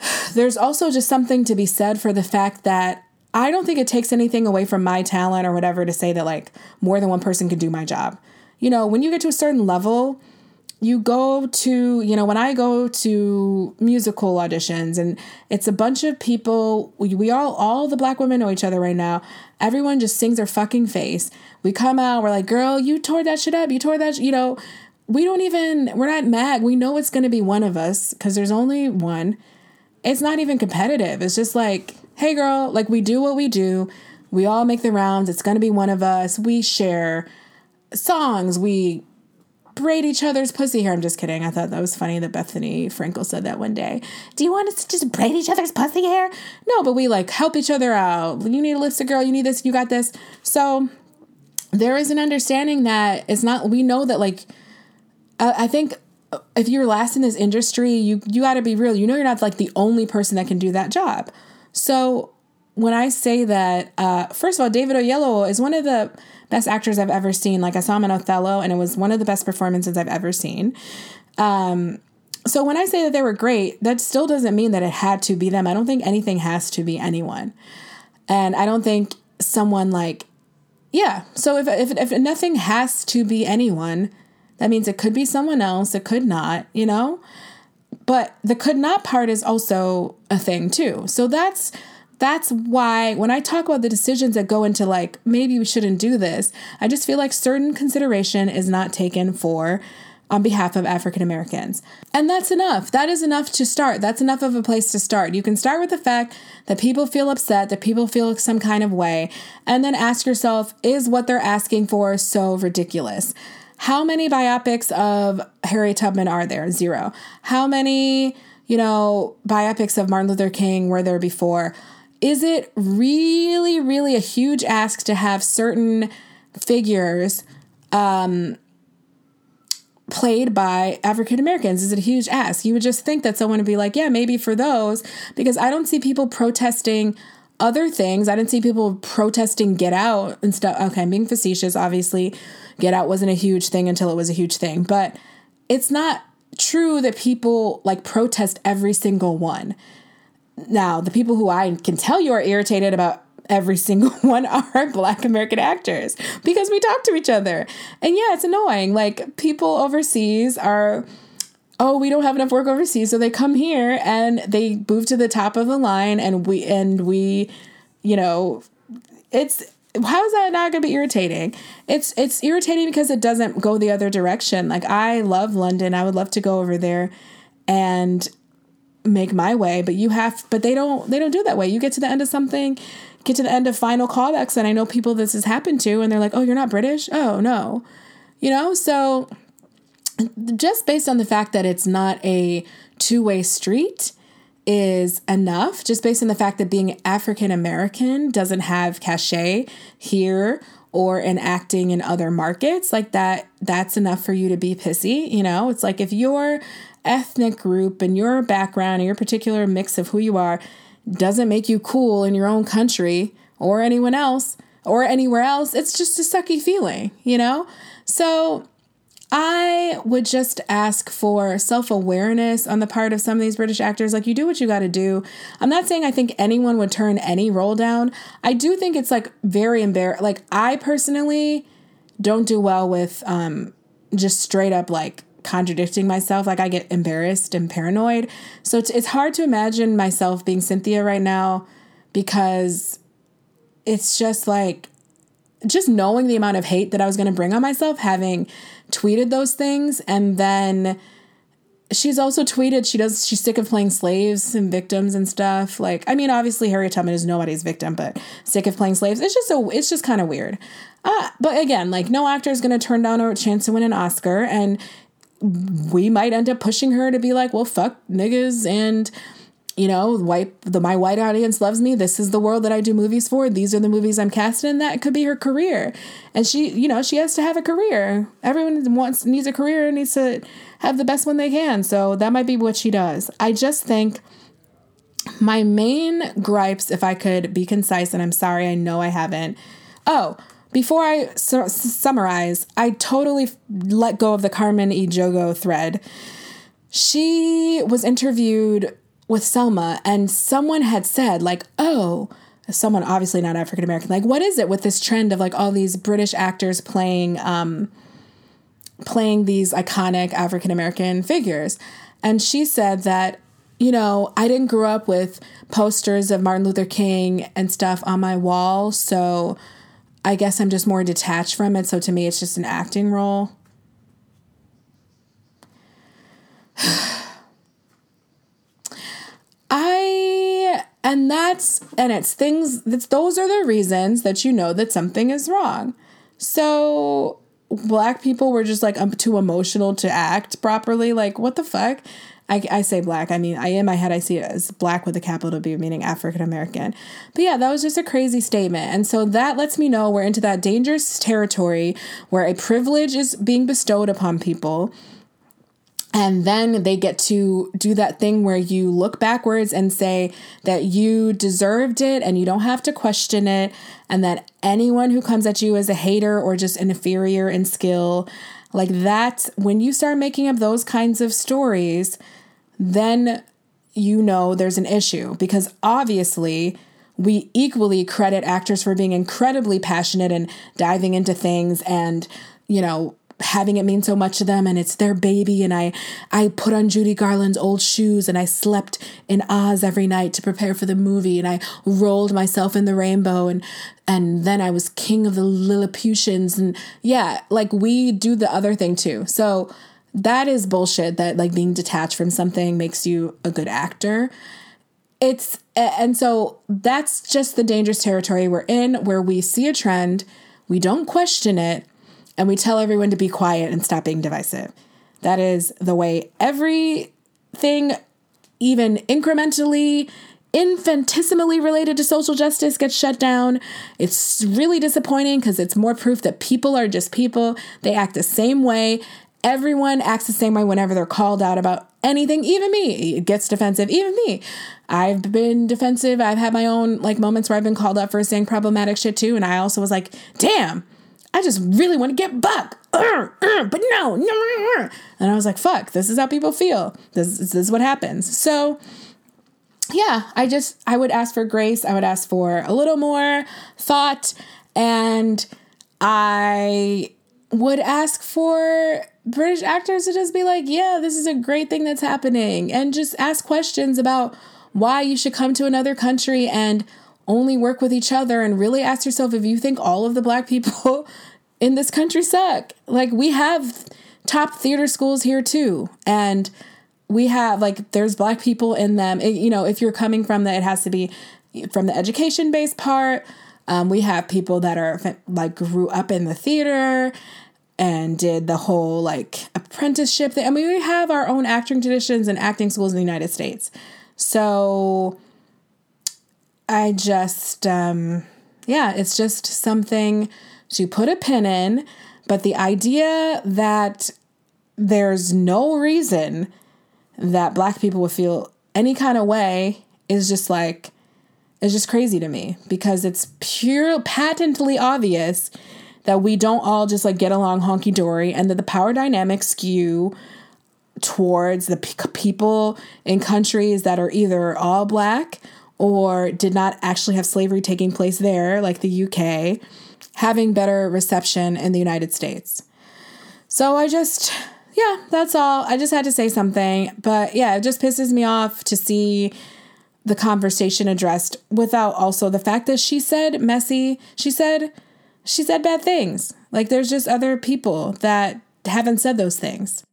There's also just something to be said for the fact that I don't think it takes anything away from my talent or whatever to say that like more than one person can do my job. You know, when you get to a certain level, you go to, you know, when I go to musical auditions and it's a bunch of people, we, we all, all the black women know each other right now. Everyone just sings their fucking face. We come out, we're like, girl, you tore that shit up. You tore that, sh-. you know, we don't even, we're not mad. We know it's going to be one of us because there's only one. It's not even competitive. It's just like, hey, girl, like we do what we do. We all make the rounds. It's going to be one of us. We share songs. We braid each other's pussy hair. I'm just kidding. I thought that was funny that Bethenny Frankel said that one day. Do you want us to just braid each other's pussy hair? No, but we like help each other out. You need a lipstick, girl. You need this. You got this. So there is an understanding that it's not. We know that like. I think if you're last in this industry, you you got to be real. You know, you're not like the only person that can do that job. So when I say that, uh, first of all, David Oyelowo is one of the best actors I've ever seen. Like I saw him in Othello, and it was one of the best performances I've ever seen. Um, so when I say that they were great, that still doesn't mean that it had to be them. I don't think anything has to be anyone, and I don't think someone like, yeah. So if if if nothing has to be anyone, that means it could be someone else. It could not, you know. But the could not part is also a thing too. So that's that's why when I talk about the decisions that go into like maybe we shouldn't do this, I just feel like certain consideration is not taken for on behalf of African Americans. And that's enough. That is enough to start. That's enough of a place to start. You can start with the fact that people feel upset, that people feel some kind of way, and then ask yourself is what they're asking for so ridiculous? How many biopics of Harriet Tubman are there? Zero. How many, you know, biopics of Martin Luther King were there before? Is it really, really a huge ask to have certain figures um, played by African Americans is it a huge ask. You would just think that someone would be like, yeah, maybe for those, because I don't see people protesting other things. I didn't see people protesting Get Out and stuff. Okay, I'm being facetious. Obviously, Get Out wasn't a huge thing until it was a huge thing, but it's not true that people like protest every single one. Now, the people who I can tell you are irritated about every single one are black American actors because we talk to each other. And yeah, it's annoying. Like people overseas are oh, we don't have enough work overseas, so they come here and they move to the top of the line and we and we you know, it's how is that not going to be irritating? It's it's irritating because it doesn't go the other direction. Like I love London. I would love to go over there and make my way, but you have but they don't they don't do that way. You get to the end of something get to the end of final callbacks and I know people this has happened to and they're like, "Oh, you're not British?" Oh, no. You know, so just based on the fact that it's not a two-way street is enough just based on the fact that being African American doesn't have cachet here or in acting in other markets like that that's enough for you to be pissy you know it's like if your ethnic group and your background and your particular mix of who you are doesn't make you cool in your own country or anyone else or anywhere else, it's just a sucky feeling, you know? So I would just ask for self awareness on the part of some of these British actors. Like, you do what you got to do. I'm not saying I think anyone would turn any role down. I do think it's like very embarrassing. Like, I personally don't do well with um, just straight up like contradicting myself. Like I get embarrassed and paranoid. So it's, it's hard to imagine myself being Cynthia right now because it's just like, just knowing the amount of hate that I was going to bring on myself, having tweeted those things. And then she's also tweeted she does, she's sick of playing slaves and victims and stuff. Like, I mean, obviously Harriet Tubman is nobody's victim, but sick of playing slaves. It's just so, it's just kind of weird. Uh, but again, like no actor is going to turn down a chance to win an Oscar. And we might end up pushing her to be like, well, fuck niggas and you know, white the my white audience loves me. This is the world that I do movies for. These are the movies I'm casting. And that could be her career. And she, you know, she has to have a career. Everyone wants needs a career and needs to have the best one they can. So that might be what she does. I just think my main gripes, if I could be concise, and I'm sorry, I know I haven't. Oh, before I su- summarize, I totally let go of the Carmen Ejogo thread. She was interviewed with Selma, and someone had said, like, oh, someone obviously not African American, like, what is it with this trend of like all these British actors playing, um, playing these iconic African American figures? And she said that you know, I didn't grow up with posters of Martin Luther King and stuff on my wall, so I guess I'm just more detached from it. So to me, it's just an acting role. I and that's and it's things that those are the reasons that you know that something is wrong. So black people were just like I'm too emotional to act properly. Like what the fuck? I, I say black. I mean, I in my head I see it as black with a capital B, meaning African American. But yeah, that was just a crazy statement, and so that lets me know we're into that dangerous territory where a privilege is being bestowed upon people. And then they get to do that thing where you look backwards and say that you deserved it and you don't have to question it. And that anyone who comes at you as a hater or just inferior in skill, like that, when you start making up those kinds of stories, then you know there's an issue because obviously we equally credit actors for being incredibly passionate and diving into things and, you know, having it mean so much to them and it's their baby and I I put on Judy Garland's old shoes and I slept in Oz every night to prepare for the movie and I rolled myself in the rainbow and and then I was king of the Lilliputians and yeah like we do the other thing too. So that is bullshit that like being detached from something makes you a good actor. It's and so that's just the dangerous territory we're in where we see a trend, we don't question it, and we tell everyone to be quiet and stop being divisive. That is the way everything even incrementally infinitesimally related to social justice gets shut down. It's really disappointing because it's more proof that people are just people. They act the same way. Everyone acts the same way whenever they're called out about anything, even me. It gets defensive, even me. I've been defensive. I've had my own like moments where I've been called out for saying problematic shit too. And I also was like, damn, I just really want to get buck. Uh, uh, but no, no. And I was like, fuck, this is how people feel. This, this is what happens. So, yeah, I just, I would ask for grace. I would ask for a little more thought. And I would ask for British actors to just be like, yeah, this is a great thing that's happening. And just ask questions about why you should come to another country and only work with each other and really ask yourself if you think all of the black people in this country suck. Like we have top theater schools here too. And we have like there's black people in them. It, you know, if you're coming from that, it has to be from the education based part. Um, we have people that are like grew up in the theater and did the whole like apprenticeship thing. I mean, we have our own acting traditions and acting schools in the United States. So I just, um, yeah, it's just something to put a pin in. But the idea that there's no reason that black people would feel any kind of way is just like, it's just crazy to me because it's pure, patently obvious that we don't all just like get along honky dory and that the power dynamics skew towards the p- people in countries that are either all black or did not actually have slavery taking place there, like the UK, having better reception in the United States. So I just, yeah, that's all. I just had to say something. But yeah, it just pisses me off to see the conversation addressed without also the fact that she said messy. She said, she said bad things. Like there's just other people that haven't said those things.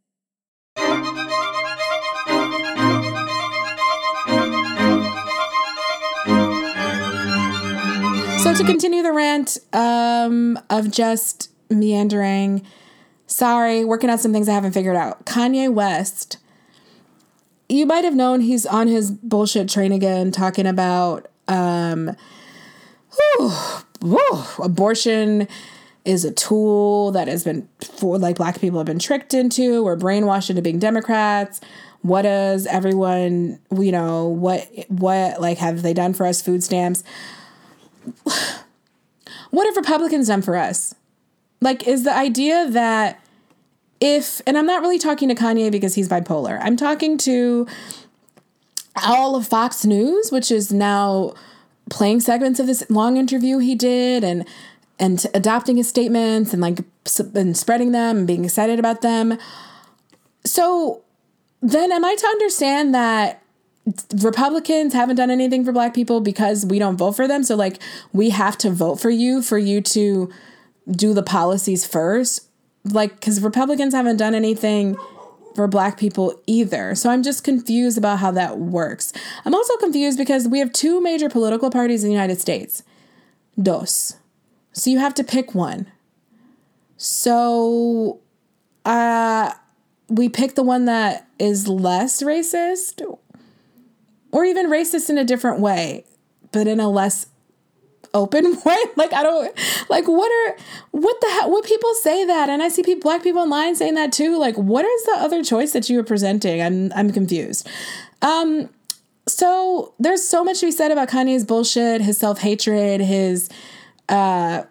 So to continue the rant um, of just meandering, sorry, working out some things I haven't figured out. Kanye West, you might have known he's on his bullshit train again, talking about um, whew, abortion is a tool that has been for like black people have been tricked into or brainwashed into being Democrats. What does everyone, you know, what what like have they done for us food stamps? what have Republicans done for us? Like, is the idea that if, and I'm not really talking to Kanye because he's bipolar, I'm talking to all of Fox News, which is now playing segments of this long interview he did and and adopting his statements and like and spreading them and being excited about them. So then am I to understand that Republicans haven't done anything for black people because we don't vote for them. So like we have to vote for you for you to do the policies first. Like cuz Republicans haven't done anything for black people either. So I'm just confused about how that works. I'm also confused because we have two major political parties in the United States. Dos. So you have to pick one. So uh we pick the one that is less racist or even racist in a different way, but in a less open way. Like I don't like what are what the hell? would people say that, and I see people, black people online saying that too. Like, what is the other choice that you are presenting? I'm I'm confused. Um, so there's so much to be said about Kanye's bullshit, his self hatred, his uh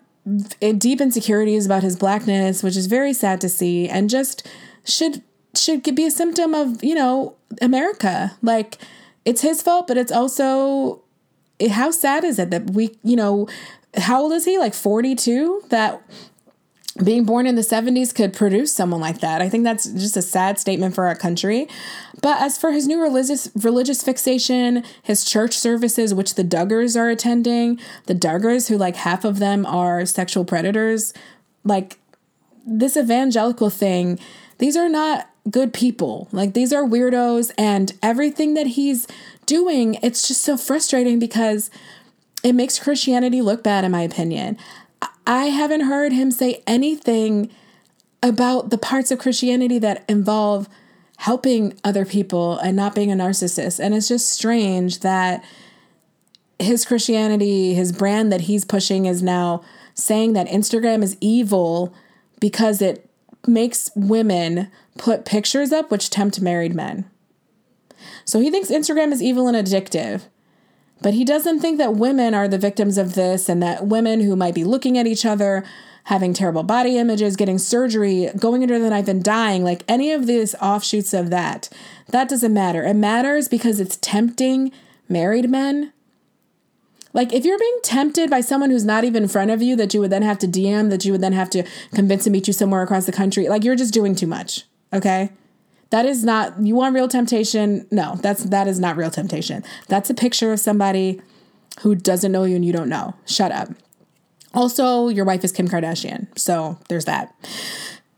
deep insecurities about his blackness, which is very sad to see, and just should should be a symptom of you know America, like it's his fault, but it's also how sad is it that we, you know, how old is he? Like 42? That being born in the 70s could produce someone like that. I think that's just a sad statement for our country. But as for his new religious religious fixation, his church services which the Duggars are attending, the Duggars who like half of them are sexual predators, like this evangelical thing, these are not good people. Like these are weirdos and everything that he's doing, it's just so frustrating because it makes Christianity look bad in my opinion. I haven't heard him say anything about the parts of Christianity that involve helping other people and not being a narcissist. And it's just strange that his Christianity, his brand that he's pushing is now saying that Instagram is evil because it makes women put pictures up which tempt married men. So he thinks Instagram is evil and addictive. But he doesn't think that women are the victims of this and that women who might be looking at each other, having terrible body images, getting surgery, going under the knife and dying, like any of these offshoots of that, that doesn't matter. It matters because it's tempting married men like if you're being tempted by someone who's not even in front of you that you would then have to DM, that you would then have to convince to meet you somewhere across the country, like you're just doing too much. Okay? That is not you want real temptation? No, that's that is not real temptation. That's a picture of somebody who doesn't know you and you don't know. Shut up. Also, your wife is Kim Kardashian. So, there's that.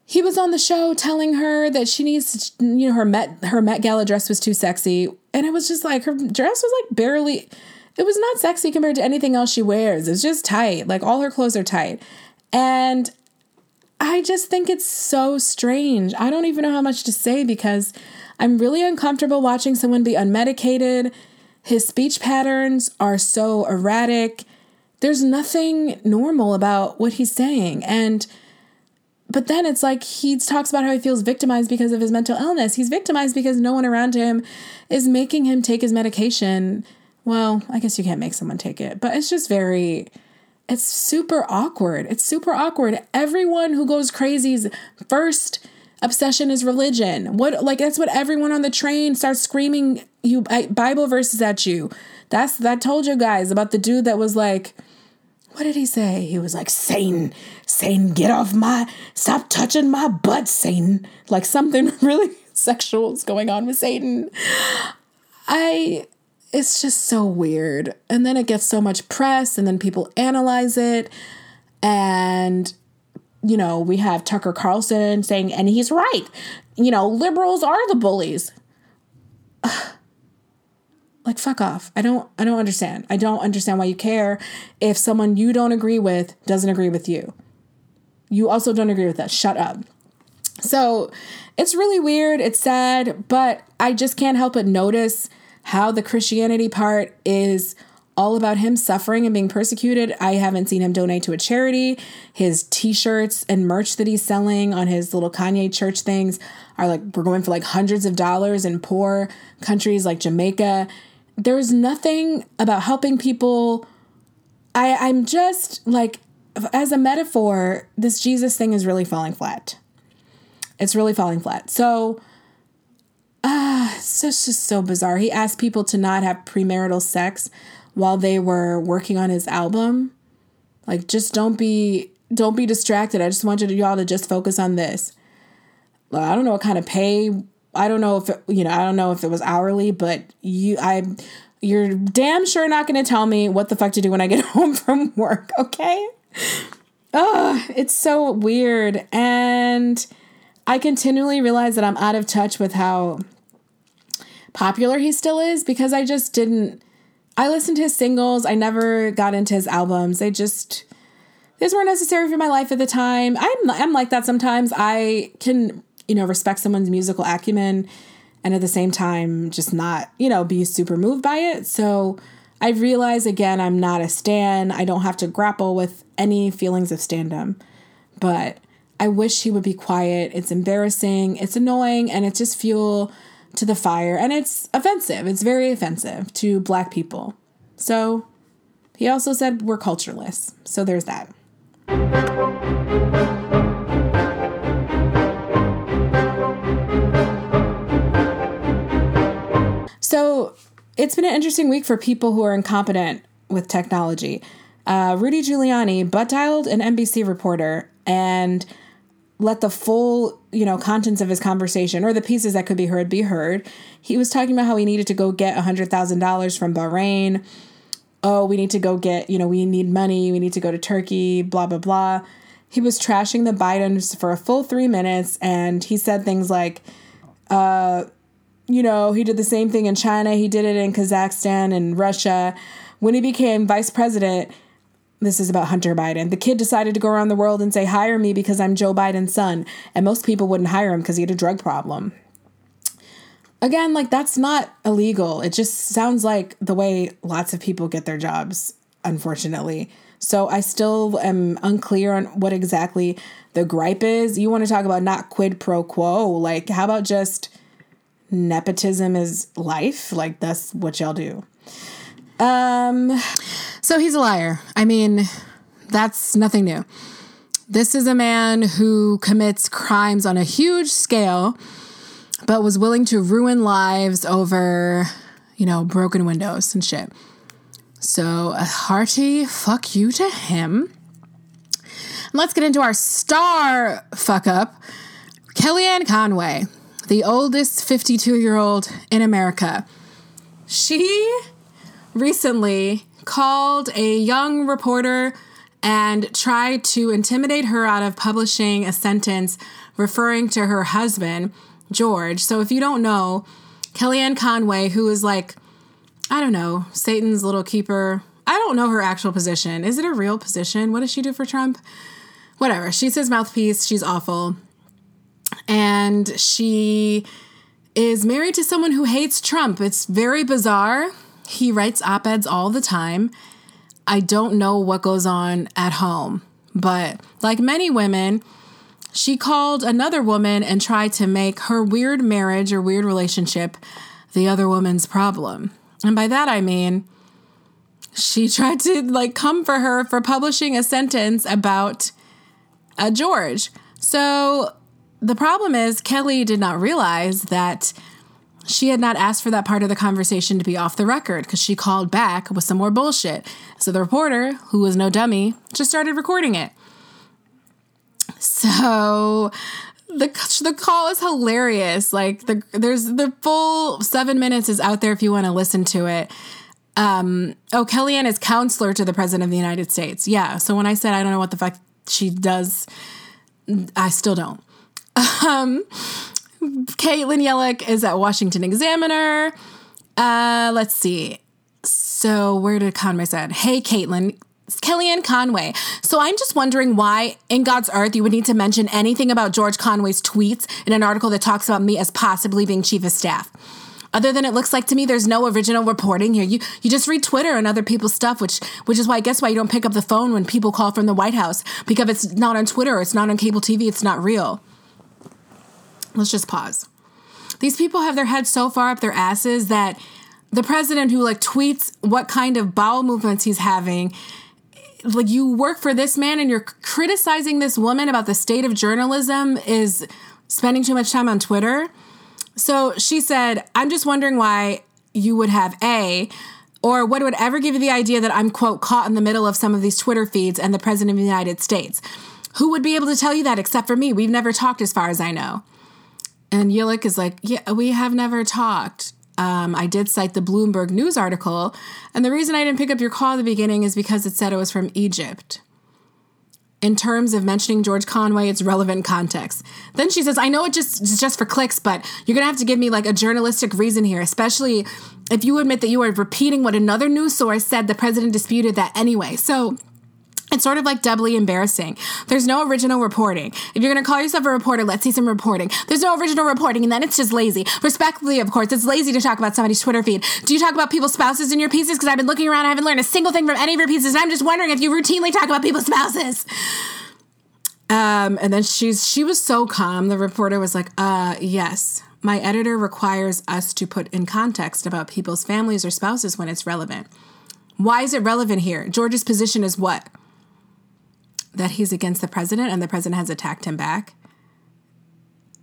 He was on the show telling her that she needs you know, her Met her Met Gala dress was too sexy, and it was just like her dress was like barely it was not sexy compared to anything else she wears. It's just tight. Like all her clothes are tight. And I just think it's so strange. I don't even know how much to say because I'm really uncomfortable watching someone be unmedicated. His speech patterns are so erratic. There's nothing normal about what he's saying. And but then it's like he talks about how he feels victimized because of his mental illness. He's victimized because no one around him is making him take his medication well, I guess you can't make someone take it, but it's just very it's super awkward. It's super awkward. Everyone who goes crazy's first obsession is religion. What like that's what everyone on the train starts screaming you Bible verses at you. That's that told you guys about the dude that was like what did he say? He was like, Satan, Satan, get off my, stop touching my butt, Satan. Like something really sexual is going on with Satan. I, it's just so weird. And then it gets so much press, and then people analyze it. And, you know, we have Tucker Carlson saying, and he's right, you know, liberals are the bullies. like fuck off. I don't I don't understand. I don't understand why you care if someone you don't agree with doesn't agree with you. You also don't agree with us. Shut up. So, it's really weird, it's sad, but I just can't help but notice how the Christianity part is all about him suffering and being persecuted. I haven't seen him donate to a charity. His t-shirts and merch that he's selling on his little Kanye church things are like we're going for like hundreds of dollars in poor countries like Jamaica. There's nothing about helping people. I I'm just like as a metaphor, this Jesus thing is really falling flat. It's really falling flat. So ah, it's just, so bizarre. He asked people to not have premarital sex while they were working on his album. Like, just don't be don't be distracted. I just want you y'all to just focus on this. Well, I don't know what kind of pay. I don't know if it, you know. I don't know if it was hourly, but you, I, you're damn sure not going to tell me what the fuck to do when I get home from work. Okay. Oh, it's so weird, and I continually realize that I'm out of touch with how popular he still is because I just didn't. I listened to his singles. I never got into his albums. They just these weren't necessary for my life at the time. I'm I'm like that sometimes. I can you know respect someone's musical acumen, and at the same time just not you know be super moved by it. So I realize again I'm not a stan. I don't have to grapple with any feelings of standum, but I wish he would be quiet. It's embarrassing. It's annoying, and it's just fuel to the fire, and it's offensive. It's very offensive to black people. So he also said we're cultureless. So there's that. So it's been an interesting week for people who are incompetent with technology. Uh, Rudy Giuliani butt dialed an NBC reporter and let the full, you know, contents of his conversation or the pieces that could be heard be heard. He was talking about how he needed to go get a $100,000 from Bahrain. Oh, we need to go get, you know, we need money. We need to go to Turkey, blah, blah, blah. He was trashing the Bidens for a full three minutes and he said things like, Uh, you know, he did the same thing in China, he did it in Kazakhstan and Russia. When he became vice president, this is about Hunter Biden. The kid decided to go around the world and say, Hire me because I'm Joe Biden's son. And most people wouldn't hire him because he had a drug problem. Again, like that's not illegal. It just sounds like the way lots of people get their jobs, unfortunately. So I still am unclear on what exactly the gripe is. You want to talk about not quid pro quo. Like, how about just nepotism is life? Like, that's what y'all do. Um, so he's a liar. I mean, that's nothing new. This is a man who commits crimes on a huge scale, but was willing to ruin lives over, you know, broken windows and shit. So a hearty fuck you to him. And let's get into our star fuck up. Kellyanne Conway, the oldest 52 year old in America. She recently called a young reporter and tried to intimidate her out of publishing a sentence referring to her husband, George. So if you don't know, Kellyanne Conway, who is like, I don't know, Satan's little keeper. I don't know her actual position. Is it a real position? What does she do for Trump? Whatever. She's his mouthpiece. She's awful. And she is married to someone who hates Trump. It's very bizarre. He writes op eds all the time. I don't know what goes on at home, but like many women, she called another woman and tried to make her weird marriage or weird relationship the other woman's problem. And by that I mean, she tried to like come for her for publishing a sentence about a George. So the problem is, Kelly did not realize that she had not asked for that part of the conversation to be off the record because she called back with some more bullshit. So the reporter, who was no dummy, just started recording it. So the the call is hilarious. Like the there's the full seven minutes is out there if you want to listen to it. Um, oh, Kellyanne is counselor to the president of the United States. Yeah. So when I said I don't know what the fuck she does, I still don't. Um, Caitlin Yilek is at Washington Examiner. Uh, let's see. So where did Conway said? Hey, Caitlin. It's Kellyanne Conway. So I'm just wondering why, in God's earth, you would need to mention anything about George Conway's tweets in an article that talks about me as possibly being chief of staff. Other than it looks like to me, there's no original reporting here. You you just read Twitter and other people's stuff, which which is why I guess why you don't pick up the phone when people call from the White House because it's not on Twitter, it's not on cable TV, it's not real. Let's just pause. These people have their heads so far up their asses that the president who like tweets what kind of bowel movements he's having like you work for this man and you're criticizing this woman about the state of journalism is spending too much time on Twitter. So she said, I'm just wondering why you would have A, or what would ever give you the idea that I'm, quote, caught in the middle of some of these Twitter feeds and the President of the United States. Who would be able to tell you that except for me? We've never talked as far as I know. And Yilek is like, Yeah, we have never talked. Um, I did cite the Bloomberg News article. And the reason I didn't pick up your call at the beginning is because it said it was from Egypt. In terms of mentioning George Conway, it's relevant context. Then she says, I know it just it's just for clicks, but you're gonna have to give me like a journalistic reason here, especially if you admit that you are repeating what another news source said the president disputed that anyway. So it's sort of like doubly embarrassing. There's no original reporting. If you're going to call yourself a reporter, let's see some reporting. There's no original reporting, and then it's just lazy. Respectfully, of course, it's lazy to talk about somebody's Twitter feed. Do you talk about people's spouses in your pieces? Because I've been looking around, I haven't learned a single thing from any of your pieces, and I'm just wondering if you routinely talk about people's spouses. Um, and then she's she was so calm. The reporter was like, "Uh, yes, my editor requires us to put in context about people's families or spouses when it's relevant. Why is it relevant here? George's position is what? That he's against the president and the president has attacked him back.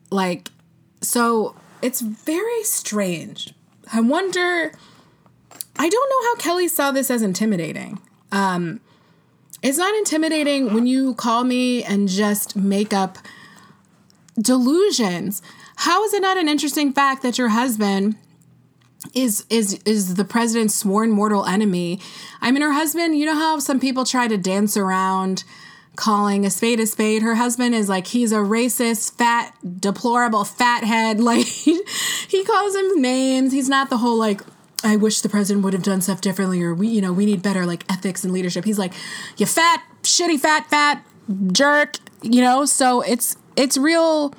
Like, so it's very strange. I wonder, I don't know how Kelly saw this as intimidating. Um, it's not intimidating when you call me and just make up delusions. How is it not an interesting fact that your husband is is is the president's sworn mortal enemy? I mean, her husband. You know how some people try to dance around calling a spade a spade. Her husband is like, he's a racist, fat, deplorable fathead. Like, he calls him names. He's not the whole, like, I wish the president would have done stuff differently, or we, you know, we need better, like, ethics and leadership. He's like, you fat, shitty, fat, fat jerk, you know? So it's, it's real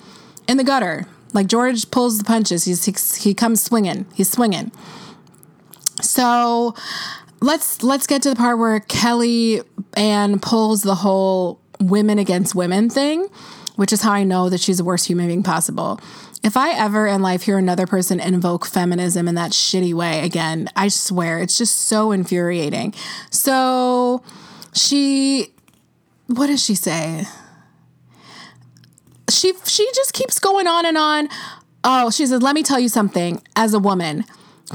in the gutter. Like, George pulls the punches. He's, he, he comes swinging. He's swinging. So, let's let's get to the part where Kelly Ann pulls the whole women against women thing, which is how I know that she's the worst human being possible. If I ever in life hear another person invoke feminism in that shitty way again, I swear it's just so infuriating. So she what does she say? She she just keeps going on and on. Oh, she says, "Let me tell you something as a woman."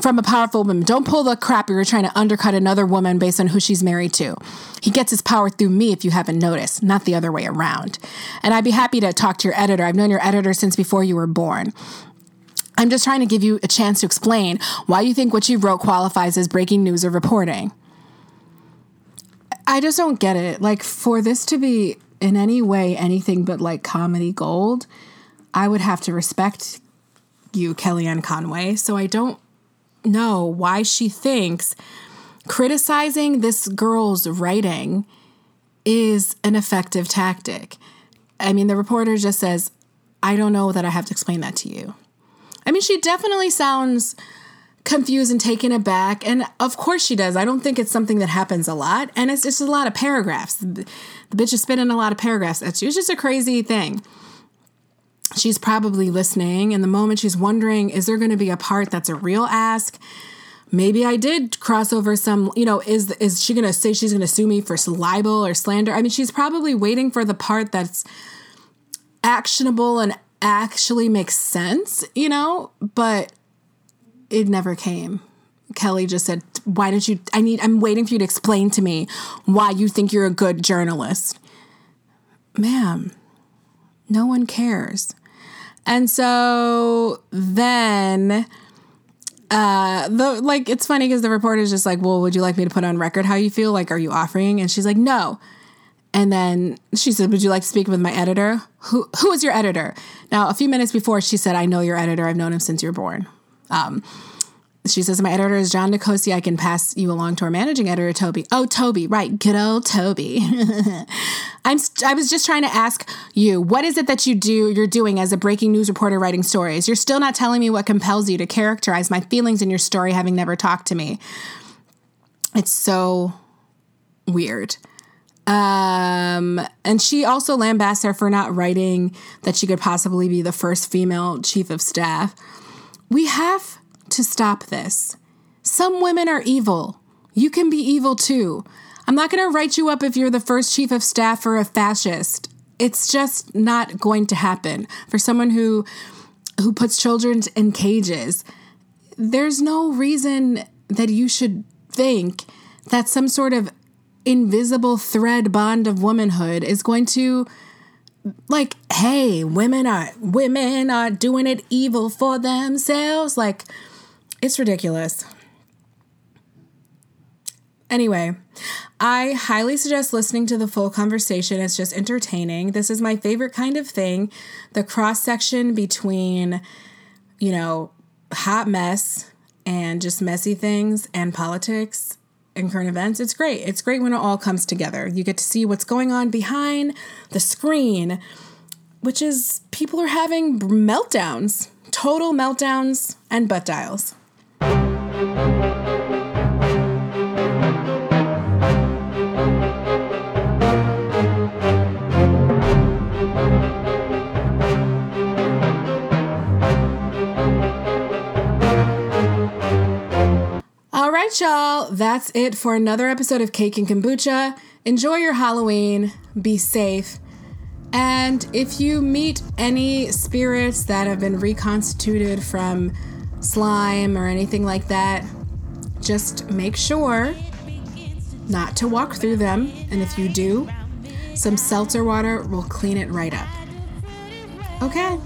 From a powerful woman. Don't pull the crap you're trying to undercut another woman based on who she's married to. He gets his power through me if you haven't noticed, not the other way around. And I'd be happy to talk to your editor. I've known your editor since before you were born. I'm just trying to give you a chance to explain why you think what you wrote qualifies as breaking news or reporting. I just don't get it. Like, for this to be in any way anything but like comedy gold, I would have to respect you, Kellyanne Conway. So I don't know why she thinks criticizing this girl's writing is an effective tactic. I mean, the reporter just says, I don't know that I have to explain that to you. I mean, she definitely sounds confused and taken aback. And of course she does. I don't think it's something that happens a lot. And it's just a lot of paragraphs. The bitch is spinning a lot of paragraphs. It's just a crazy thing she's probably listening and the moment she's wondering is there going to be a part that's a real ask? Maybe i did cross over some you know is is she going to say she's going to sue me for libel or slander? I mean she's probably waiting for the part that's actionable and actually makes sense you know? But it never came. Kelly just said why don't you i need i'm waiting for you to explain to me why you think you're a good journalist. Ma'am no one cares and so then uh the like it's funny because the reporter's just like, Well, would you like me to put on record how you feel? Like, are you offering? And she's like, No. And then she said, Would you like to speak with my editor? Who who is your editor? Now, a few minutes before she said, I know your editor, I've known him since you're born. Um, she says, My editor is John Nicosia. I can pass you along to our managing editor, Toby. Oh, Toby, right. Good old Toby. I'm, I was just trying to ask you, what is it that you do, you're doing as a breaking news reporter writing stories? You're still not telling me what compels you to characterize my feelings in your story, having never talked to me. It's so weird. Um, and she also lambasts her for not writing that she could possibly be the first female chief of staff. We have to stop this. Some women are evil. You can be evil too. I'm not going to write you up if you're the first chief of staff or a fascist. It's just not going to happen. For someone who who puts children in cages, there's no reason that you should think that some sort of invisible thread bond of womanhood is going to like hey women are women are doing it evil for themselves like it's ridiculous. Anyway, I highly suggest listening to the full conversation. It's just entertaining. This is my favorite kind of thing the cross section between, you know, hot mess and just messy things and politics and current events. It's great. It's great when it all comes together. You get to see what's going on behind the screen, which is people are having meltdowns, total meltdowns and butt dials. All right, y'all. That's it for another episode of Cake and Kombucha. Enjoy your Halloween. Be safe. And if you meet any spirits that have been reconstituted from slime or anything like that, just make sure not to walk through them. And if you do, some seltzer water will clean it right up. Okay,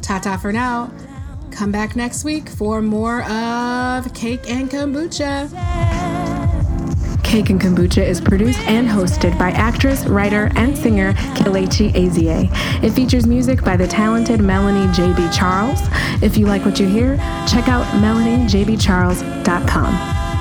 ta ta for now. Come back next week for more of Cake and Kombucha. Cake and Kombucha is produced and hosted by actress, writer, and singer Kelechi Azie. It features music by the talented Melanie J.B. Charles. If you like what you hear, check out melaniejbcharles.com.